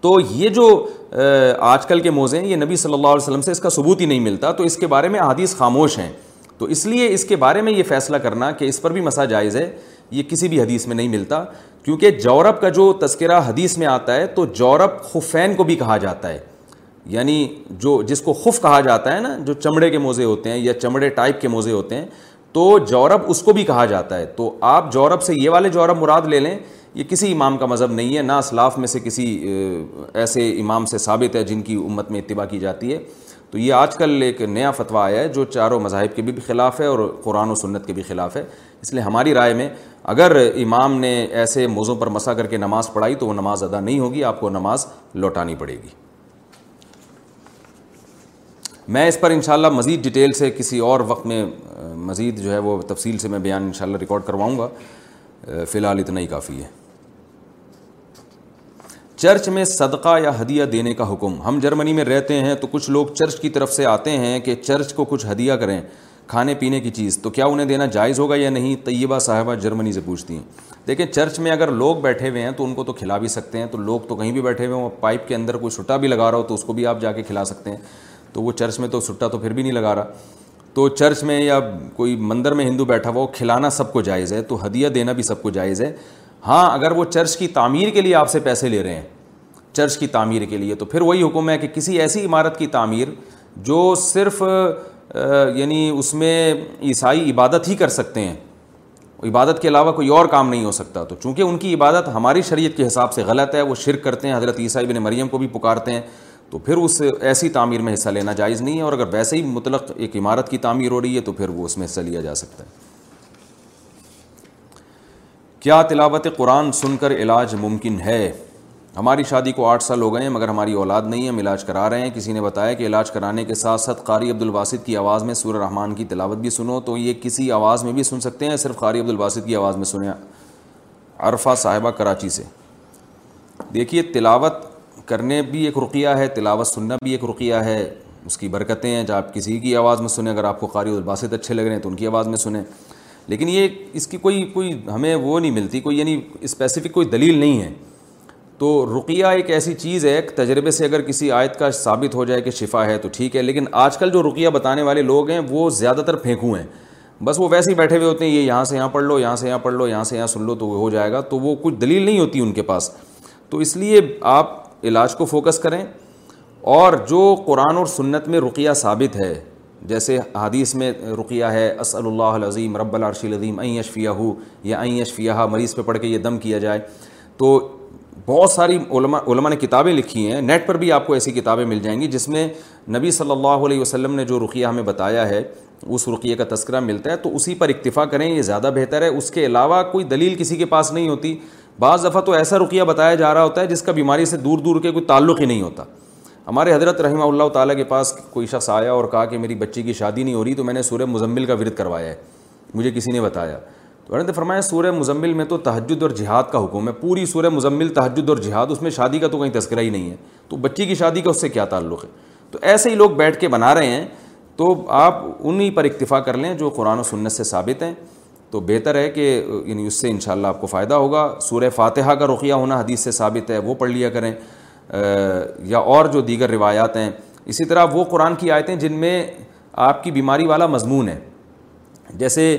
تو یہ جو آج کل کے موزے ہیں یہ نبی صلی اللہ علیہ وسلم سے اس کا ثبوت ہی نہیں ملتا تو اس کے بارے میں حادیث خاموش ہیں تو اس لیے اس کے بارے میں یہ فیصلہ کرنا کہ اس پر بھی مسا جائز ہے یہ کسی بھی حدیث میں نہیں ملتا کیونکہ جورب کا جو تذکرہ حدیث میں آتا ہے تو جورب خفین کو بھی کہا جاتا ہے یعنی جو جس کو خف کہا جاتا ہے نا جو چمڑے کے موزے ہوتے ہیں یا چمڑے ٹائپ کے موزے ہوتے ہیں تو جورب اس کو بھی کہا جاتا ہے تو آپ جورب سے یہ والے جورب مراد لے لیں یہ کسی امام کا مذہب نہیں ہے نہ اسلاف میں سے کسی ایسے امام سے ثابت ہے جن کی امت میں اتباع کی جاتی ہے تو یہ آج کل ایک نیا فتویٰ آیا ہے جو چاروں مذاہب کے بھی خلاف ہے اور قرآن و سنت کے بھی خلاف ہے اس لیے ہماری رائے میں اگر امام نے ایسے موضوع پر مسا کر کے نماز پڑھائی تو وہ نماز ادا نہیں ہوگی آپ کو نماز لوٹانی پڑے گی میں اس پر انشاءاللہ مزید ڈیٹیل سے کسی اور وقت میں مزید جو ہے وہ تفصیل سے میں بیان انشاءاللہ ریکارڈ کرواؤں گا فی الحال اتنا ہی کافی ہے چرچ میں صدقہ یا ہدیہ دینے کا حکم ہم جرمنی میں رہتے ہیں تو کچھ لوگ چرچ کی طرف سے آتے ہیں کہ چرچ کو کچھ ہدیہ کریں کھانے پینے کی چیز تو کیا انہیں دینا جائز ہوگا یا نہیں طیبہ صاحبہ جرمنی سے پوچھتی ہیں دیکھیں چرچ میں اگر لوگ بیٹھے ہوئے ہیں تو ان کو تو کھلا بھی سکتے ہیں تو لوگ تو کہیں بھی بیٹھے ہوئے ہوں پائپ کے اندر کوئی سٹا بھی لگا رہا ہو تو اس کو بھی آپ جا کے کھلا سکتے ہیں تو وہ چرچ میں تو سٹا تو پھر بھی نہیں لگا رہا تو چرچ میں یا کوئی مندر میں ہندو بیٹھا ہوا وہ کھلانا سب کو جائز ہے تو ہدیہ دینا بھی سب کو جائز ہے ہاں اگر وہ چرچ کی تعمیر کے لیے آپ سے پیسے لے رہے ہیں چرچ کی تعمیر کے لیے تو پھر وہی حکم ہے کہ کسی ایسی عمارت کی تعمیر جو صرف یعنی اس میں عیسائی عبادت ہی کر سکتے ہیں عبادت کے علاوہ کوئی اور کام نہیں ہو سکتا تو چونکہ ان کی عبادت ہماری شریعت کے حساب سے غلط ہے وہ شرک کرتے ہیں حضرت عیسائی بن مریم کو بھی پکارتے ہیں تو پھر اس ایسی تعمیر میں حصہ لینا جائز نہیں ہے اور اگر ویسے ہی مطلق ایک عمارت کی تعمیر ہو رہی ہے تو پھر وہ اس میں حصہ لیا جا سکتا ہے کیا تلاوت قرآن سن کر علاج ممکن ہے ہماری شادی کو آٹھ سال ہو گئے ہیں مگر ہماری اولاد نہیں ہے ہم علاج کرا رہے ہیں کسی نے بتایا کہ علاج کرانے کے ساتھ ساتھ قاری عبد الواسط کی آواز میں سورہ رحمان کی تلاوت بھی سنو تو یہ کسی آواز میں بھی سن سکتے ہیں صرف قاری عبد الواسط کی آواز میں سنیں عرفہ صاحبہ کراچی سے دیکھیے تلاوت کرنے بھی ایک رقیہ ہے تلاوت سننا بھی ایک رقیہ ہے اس کی برکتیں ہیں جب آپ کسی کی آواز میں سنیں اگر آپ کو قاری الباسط اچھے لگ رہے ہیں تو ان کی آواز میں سنیں لیکن یہ اس کی کوئی کوئی ہمیں وہ نہیں ملتی کوئی یعنی اسپیسیفک کوئی دلیل نہیں ہے تو رقیہ ایک ایسی چیز ہے ایک تجربے سے اگر کسی آیت کا ثابت ہو جائے کہ شفا ہے تو ٹھیک ہے لیکن آج کل جو رقیہ بتانے والے لوگ ہیں وہ زیادہ تر پھینکو ہیں بس وہ ویسے ہی بیٹھے ہوئے ہوتے ہیں یہ یہاں سے یہاں پڑھ لو یہاں سے یہاں پڑھ لو یہاں سے یہاں سن لو تو ہو جائے گا تو وہ کچھ دلیل نہیں ہوتی ان کے پاس تو اس لیے آپ علاج کو فوکس کریں اور جو قرآن اور سنت میں رقیہ ثابت ہے جیسے حدیث میں رقیہ ہے اسل اللہ العظیم عظیم رب العرش العظیم این یشفیہ ہو یا این یشفیہ مریض پہ پڑھ کے یہ دم کیا جائے تو بہت ساری علماء علماء نے کتابیں لکھی ہیں نیٹ پر بھی آپ کو ایسی کتابیں مل جائیں گی جس میں نبی صلی اللہ علیہ وسلم نے جو رقیہ ہمیں بتایا ہے اس رقیہ کا تذکرہ ملتا ہے تو اسی پر اکتفا کریں یہ زیادہ بہتر ہے اس کے علاوہ کوئی دلیل کسی کے پاس نہیں ہوتی بعض دفعہ تو ایسا رقیہ بتایا جا رہا ہوتا ہے جس کا بیماری سے دور دور کے کوئی تعلق ہی نہیں ہوتا ہمارے حضرت رحمہ اللہ تعالیٰ کے پاس کوئی شخص آیا اور کہا کہ میری بچی کی شادی نہیں ہو رہی تو میں نے سورہ مزمل کا ورد کروایا ہے مجھے کسی نے بتایا تو نے فرمایا سورہ مزمل میں تو تحجد اور جہاد کا حکم ہے پوری سورہ مزمل تحجد اور جہاد اس میں شادی کا تو کہیں تذکرہ ہی نہیں ہے تو بچی کی شادی کا اس سے کیا تعلق ہے تو ایسے ہی لوگ بیٹھ کے بنا رہے ہیں تو آپ انہی پر اکتفا کر لیں جو قرآن و سنت سے ثابت ہیں تو بہتر ہے کہ یعنی اس سے انشاءاللہ آپ کو فائدہ ہوگا سورہ فاتحہ کا رخیہ ہونا حدیث سے ثابت ہے وہ پڑھ لیا کریں یا اور جو دیگر روایات ہیں اسی طرح وہ قرآن کی آیتیں جن میں آپ کی بیماری والا مضمون ہے جیسے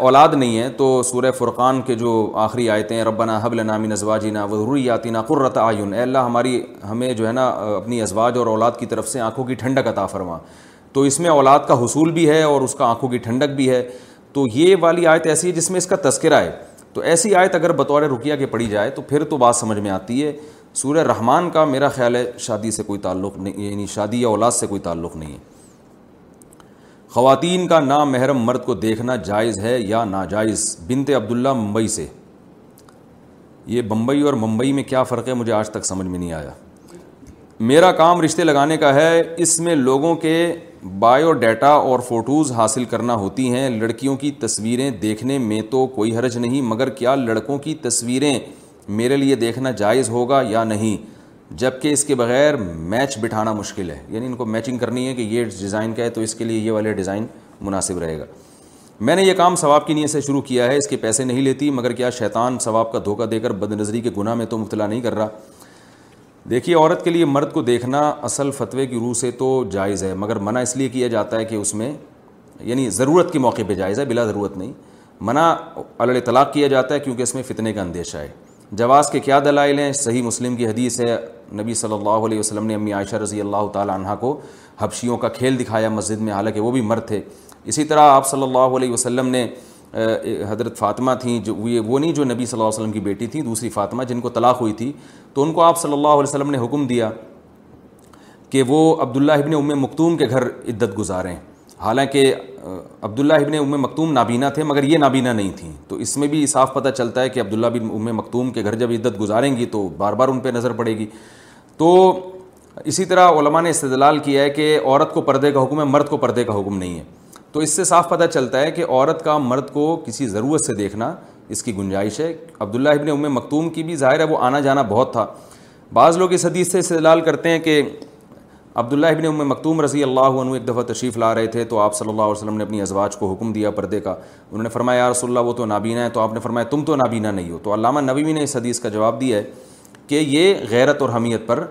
اولاد نہیں ہے تو سورہ فرقان کے جو آخری آیتیں ربنا حب النامی نزوا جینا ضروریاتی قرۃ آئین اللہ ہماری ہمیں جو ہے نا اپنی ازواج اور اولاد کی طرف سے آنکھوں کی ٹھنڈک عطا فرما تو اس میں اولاد کا حصول بھی ہے اور اس کا آنکھوں کی ٹھنڈک بھی ہے تو یہ والی آیت ایسی ہے جس میں اس کا تذکرہ ہے تو ایسی آیت اگر بطور رکیہ کے پڑھی جائے تو پھر تو بات سمجھ میں آتی ہے سورہ رحمان کا میرا خیال ہے شادی سے کوئی تعلق نہیں یعنی شادی یا اولاد سے کوئی تعلق نہیں ہے خواتین کا نامحرم محرم مرد کو دیکھنا جائز ہے یا ناجائز بنت عبداللہ ممبئی سے یہ بمبئی اور ممبئی میں کیا فرق ہے مجھے آج تک سمجھ میں نہیں آیا میرا کام رشتے لگانے کا ہے اس میں لوگوں کے بایو ڈیٹا اور فوٹوز حاصل کرنا ہوتی ہیں لڑکیوں کی تصویریں دیکھنے میں تو کوئی حرج نہیں مگر کیا لڑکوں کی تصویریں میرے لیے دیکھنا جائز ہوگا یا نہیں جب کہ اس کے بغیر میچ بٹھانا مشکل ہے یعنی ان کو میچنگ کرنی ہے کہ یہ ڈیزائن کا ہے تو اس کے لیے یہ والے ڈیزائن مناسب رہے گا میں نے یہ کام ثواب کی نیت سے شروع کیا ہے اس کے پیسے نہیں لیتی مگر کیا شیطان ثواب کا دھوکہ دے کر بد نظری کے گناہ میں تو مبتلا نہیں کر رہا دیکھیے عورت کے لیے مرد کو دیکھنا اصل فتوی کی روح سے تو جائز ہے مگر منع اس لیے کیا جاتا ہے کہ اس میں یعنی ضرورت کے موقع پہ جائز ہے بلا ضرورت نہیں منع الطلاق کیا جاتا ہے کیونکہ اس میں فتنے کا اندیشہ ہے جواز کے کیا دلائل ہیں صحیح مسلم کی حدیث ہے نبی صلی اللہ علیہ وسلم نے امی عائشہ رضی اللہ تعالی عنہ کو حبشیوں کا کھیل دکھایا مسجد میں حالانکہ وہ بھی مرد تھے اسی طرح آپ صلی اللہ علیہ وسلم نے حضرت فاطمہ تھیں جو وہ نہیں جو نبی صلی اللہ علیہ وسلم کی بیٹی تھیں دوسری فاطمہ جن کو طلاق ہوئی تھی تو ان کو آپ صلی اللہ علیہ وسلم نے حکم دیا کہ وہ عبداللہ ابن ام مکتوم کے گھر عدت گزاریں حالانکہ عبداللہ ابن ام مکتوم نابینا تھے مگر یہ نابینا نہیں تھیں تو اس میں بھی صاف پتہ چلتا ہے کہ عبداللہ بن ام مکتوم کے گھر جب عدت گزاریں گی تو بار بار ان پہ نظر پڑے گی تو اسی طرح علماء نے استدلال کیا ہے کہ عورت کو پردے کا حکم ہے مرد کو پردے کا حکم نہیں ہے تو اس سے صاف پتہ چلتا ہے کہ عورت کا مرد کو کسی ضرورت سے دیکھنا اس کی گنجائش ہے عبداللہ ابن ام مکتوم کی بھی ظاہر ہے وہ آنا جانا بہت تھا بعض لوگ اس حدیث سے استدلال کرتے ہیں کہ عبداللہ ابن ام مکتوم رضی اللہ عنہ ایک دفعہ تشریف لا رہے تھے تو آپ صلی اللہ علیہ وسلم نے اپنی ازواج کو حکم دیا پردے کا انہوں نے فرمایا رسول اللہ وہ تو نابینا ہے تو آپ نے فرمایا تم تو نابینا نہیں ہو تو علامہ نبی نے اس حدیث کا جواب دیا ہے کہ یہ غیرت اور حمیت پر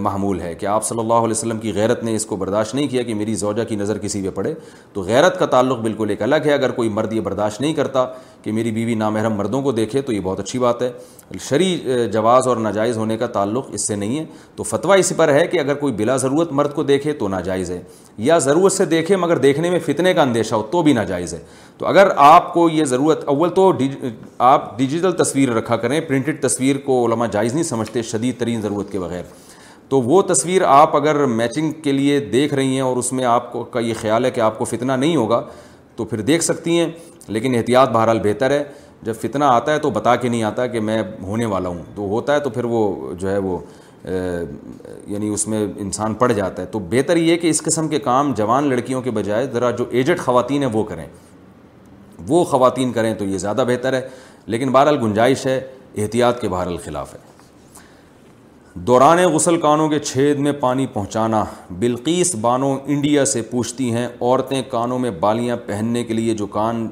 معمول ہے کہ آپ صلی اللہ علیہ وسلم کی غیرت نے اس کو برداشت نہیں کیا کہ میری زوجہ کی نظر کسی پہ پڑے تو غیرت کا تعلق بالکل ایک الگ ہے اگر کوئی مرد یہ برداشت نہیں کرتا کہ میری بیوی نامحرم مردوں کو دیکھے تو یہ بہت اچھی بات ہے شرعی جواز اور ناجائز ہونے کا تعلق اس سے نہیں ہے تو فتویٰ اس پر ہے کہ اگر کوئی بلا ضرورت مرد کو دیکھے تو ناجائز ہے یا ضرورت سے دیکھے مگر دیکھنے میں فتنے کا اندیشہ ہو تو بھی ناجائز ہے تو اگر آپ کو یہ ضرورت اول تو آپ ڈیجیٹل تصویر رکھا کریں پرنٹڈ تصویر کو علما جائز نہیں سمجھتے شدید ترین ضرورت کے بغیر تو وہ تصویر آپ اگر میچنگ کے لیے دیکھ رہی ہیں اور اس میں آپ کا یہ خیال ہے کہ آپ کو فتنہ نہیں ہوگا تو پھر دیکھ سکتی ہیں لیکن احتیاط بہرحال بہتر ہے جب فتنہ آتا ہے تو بتا کے نہیں آتا کہ میں ہونے والا ہوں تو ہوتا ہے تو پھر وہ جو ہے وہ یعنی اس میں انسان پڑ جاتا ہے تو بہتر یہ کہ اس قسم کے کام جوان لڑکیوں کے بجائے ذرا جو ایجڈ خواتین ہیں وہ کریں وہ خواتین کریں تو یہ زیادہ بہتر ہے لیکن بہرحال گنجائش ہے احتیاط کے بہرحال خلاف ہے دوران غسل کانوں کے چھید میں پانی پہنچانا بلقیس بانو انڈیا سے پوچھتی ہیں عورتیں کانوں میں بالیاں پہننے کے لیے جو کان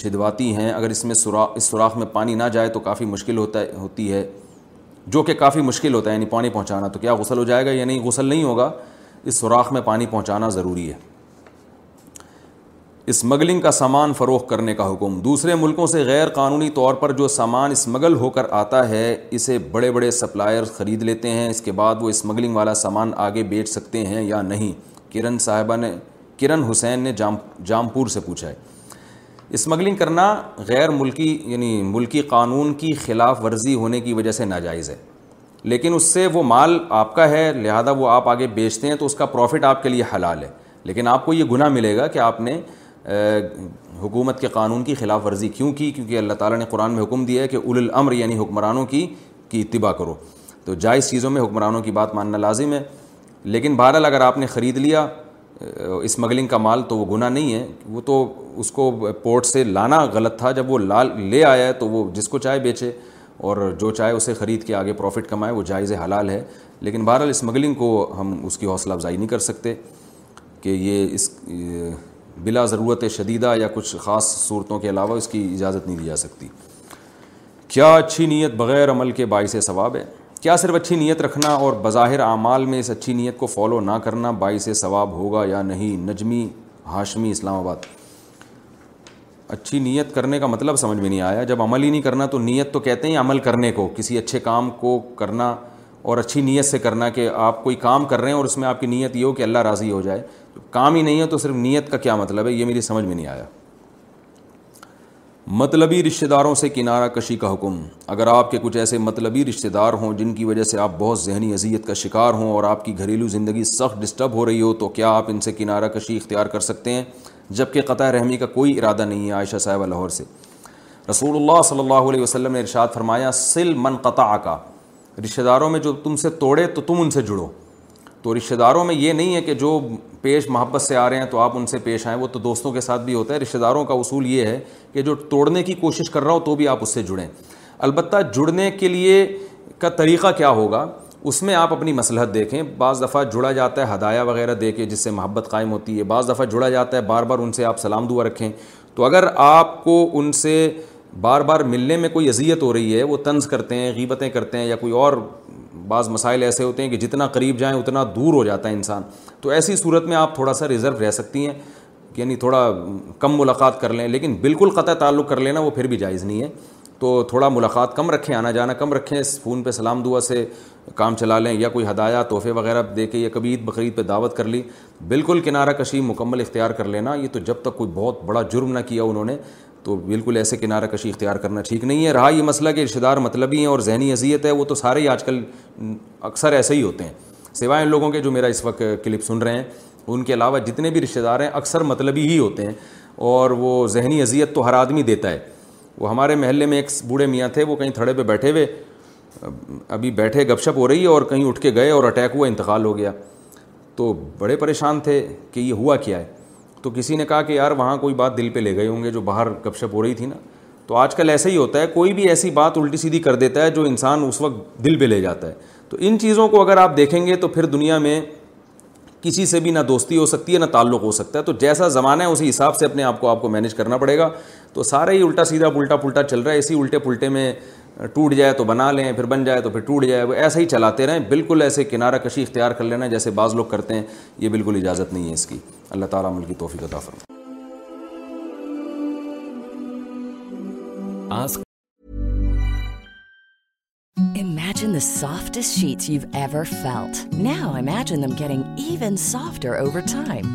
چھدواتی ہیں اگر اس میں سوراخ اس سوراخ میں پانی نہ جائے تو کافی مشکل ہوتا ہے ہوتی ہے جو کہ کافی مشکل ہوتا ہے یعنی پانی پہنچانا تو کیا غسل ہو جائے گا یا نہیں غسل نہیں ہوگا اس سوراخ میں پانی پہنچانا ضروری ہے اسمگلنگ کا سامان فروغ کرنے کا حکم دوسرے ملکوں سے غیر قانونی طور پر جو سامان اسمگل ہو کر آتا ہے اسے بڑے بڑے سپلائر خرید لیتے ہیں اس کے بعد وہ اسمگلنگ والا سامان آگے بیچ سکتے ہیں یا نہیں کرن صاحبہ نے کرن حسین نے جام جامپور سے پوچھا ہے اسمگلنگ کرنا غیر ملکی یعنی ملکی قانون کی خلاف ورزی ہونے کی وجہ سے ناجائز ہے لیکن اس سے وہ مال آپ کا ہے لہذا وہ آپ آگے بیچتے ہیں تو اس کا پروفٹ آپ کے لیے حلال ہے لیکن آپ کو یہ گناہ ملے گا کہ آپ نے حکومت کے قانون کی خلاف ورزی کیوں کی کیونکہ اللہ تعالیٰ نے قرآن میں حکم دیا ہے کہ الامر یعنی حکمرانوں کی کی اتباع کرو تو جائز چیزوں میں حکمرانوں کی بات ماننا لازم ہے لیکن بہرحال اگر آپ نے خرید لیا اسمگلنگ کا مال تو وہ گناہ نہیں ہے وہ تو اس کو پورٹ سے لانا غلط تھا جب وہ لال لے آیا ہے تو وہ جس کو چاہے بیچے اور جو چاہے اسے خرید کے آگے پروفٹ کمائے وہ جائز حلال ہے لیکن بہرحال اسمگلنگ کو ہم اس کی حوصلہ افزائی نہیں کر سکتے کہ یہ اس بلا ضرورت شدیدہ یا کچھ خاص صورتوں کے علاوہ اس کی اجازت نہیں دی جا سکتی کیا اچھی نیت بغیر عمل کے باعث ثواب ہے کیا صرف اچھی نیت رکھنا اور بظاہر اعمال میں اس اچھی نیت کو فالو نہ کرنا باعث ثواب ہوگا یا نہیں نجمی ہاشمی اسلام آباد اچھی نیت کرنے کا مطلب سمجھ میں نہیں آیا جب عمل ہی نہیں کرنا تو نیت تو کہتے ہیں عمل کرنے کو کسی اچھے کام کو کرنا اور اچھی نیت سے کرنا کہ آپ کوئی کام کر رہے ہیں اور اس میں آپ کی نیت یہ ہو کہ اللہ راضی ہو جائے کام ہی نہیں ہے تو صرف نیت کا کیا مطلب ہے یہ میری سمجھ میں نہیں آیا مطلبی رشتہ داروں سے کنارہ کشی کا حکم اگر آپ کے کچھ ایسے مطلبی رشتہ دار ہوں جن کی وجہ سے آپ بہت ذہنی اذیت کا شکار ہوں اور آپ کی گھریلو زندگی سخت ڈسٹرب ہو رہی ہو تو کیا آپ ان سے کنارہ کشی اختیار کر سکتے ہیں جبکہ قطع رحمی کا کوئی ارادہ نہیں ہے عائشہ صاحبہ لاہور سے رسول اللہ صلی اللہ علیہ وسلم نے ارشاد فرمایا سل من قطع کا رشتہ داروں میں جو تم سے توڑے تو تم ان سے جڑو تو رشتہ داروں میں یہ نہیں ہے کہ جو پیش محبت سے آ رہے ہیں تو آپ ان سے پیش آئیں وہ تو دوستوں کے ساتھ بھی ہوتا ہے رشتہ داروں کا اصول یہ ہے کہ جو توڑنے کی کوشش کر رہا ہو تو بھی آپ اس سے جڑیں البتہ جڑنے کے لیے کا طریقہ کیا ہوگا اس میں آپ اپنی مسلحت دیکھیں بعض دفعہ جڑا جاتا ہے ہدایہ وغیرہ دے کے جس سے محبت قائم ہوتی ہے بعض دفعہ جڑا جاتا ہے بار بار ان سے آپ سلام دعا رکھیں تو اگر آپ کو ان سے بار بار ملنے میں کوئی اذیت ہو رہی ہے وہ طنز کرتے ہیں غیبتیں کرتے ہیں یا کوئی اور بعض مسائل ایسے ہوتے ہیں کہ جتنا قریب جائیں اتنا دور ہو جاتا ہے انسان تو ایسی صورت میں آپ تھوڑا سا ریزرو رہ سکتی ہیں یعنی تھوڑا کم ملاقات کر لیں لیکن بالکل قطع تعلق کر لینا وہ پھر بھی جائز نہیں ہے تو تھوڑا ملاقات کم رکھیں آنا جانا کم رکھیں فون پہ سلام دعا سے کام چلا لیں یا کوئی ہدایا تحفے وغیرہ دے کے یا کبھی عید بقرعید پہ دعوت کر لی بالکل کنارہ کشی مکمل اختیار کر لینا یہ تو جب تک کوئی بہت بڑا جرم نہ کیا انہوں نے تو بالکل ایسے کنارہ کشی اختیار کرنا ٹھیک نہیں ہے رہا یہ مسئلہ کہ رشتہ دار مطلبی ہیں اور ذہنی اذیت ہے وہ تو سارے ہی آج کل اکثر ایسے ہی ہوتے ہیں سوائے ان لوگوں کے جو میرا اس وقت کلپ سن رہے ہیں ان کے علاوہ جتنے بھی رشتہ دار ہیں اکثر مطلبی ہی ہوتے ہیں اور وہ ذہنی اذیت تو ہر آدمی دیتا ہے وہ ہمارے محلے میں ایک بوڑھے میاں تھے وہ کہیں تھڑے پہ بیٹھے ہوئے ابھی بیٹھے گپ شپ ہو رہی ہے اور کہیں اٹھ کے گئے اور اٹیک ہوا انتقال ہو گیا تو بڑے پریشان تھے کہ یہ ہوا کیا ہے تو کسی نے کہا کہ یار وہاں کوئی بات دل پہ لے گئے ہوں گے جو باہر گپ شپ ہو رہی تھی نا تو آج کل ایسا ہی ہوتا ہے کوئی بھی ایسی بات الٹی سیدھی کر دیتا ہے جو انسان اس وقت دل پہ لے جاتا ہے تو ان چیزوں کو اگر آپ دیکھیں گے تو پھر دنیا میں کسی سے بھی نہ دوستی ہو سکتی ہے نہ تعلق ہو سکتا ہے تو جیسا زمانہ ہے اسی حساب سے اپنے آپ کو آپ کو مینیج کرنا پڑے گا تو سارا ہی الٹا سیدھا پلٹا پلٹا چل رہا ہے اسی الٹے پلٹے میں ٹوٹ جائے تو بنا لیں پھر بن جائے تو پھر ٹوٹ جائے وہ ایسا ہی چلاتے رہیں بالکل ایسے کنارہ کشی اختیار کر لینا جیسے بعض لوگ کرتے ہیں یہ بالکل اجازت نہیں ہے اس کی اللہ تعالیٰ عمل کی توفیق عطا فرمائے Imagine the softest sheets you've ever felt. Now imagine them getting even softer over time.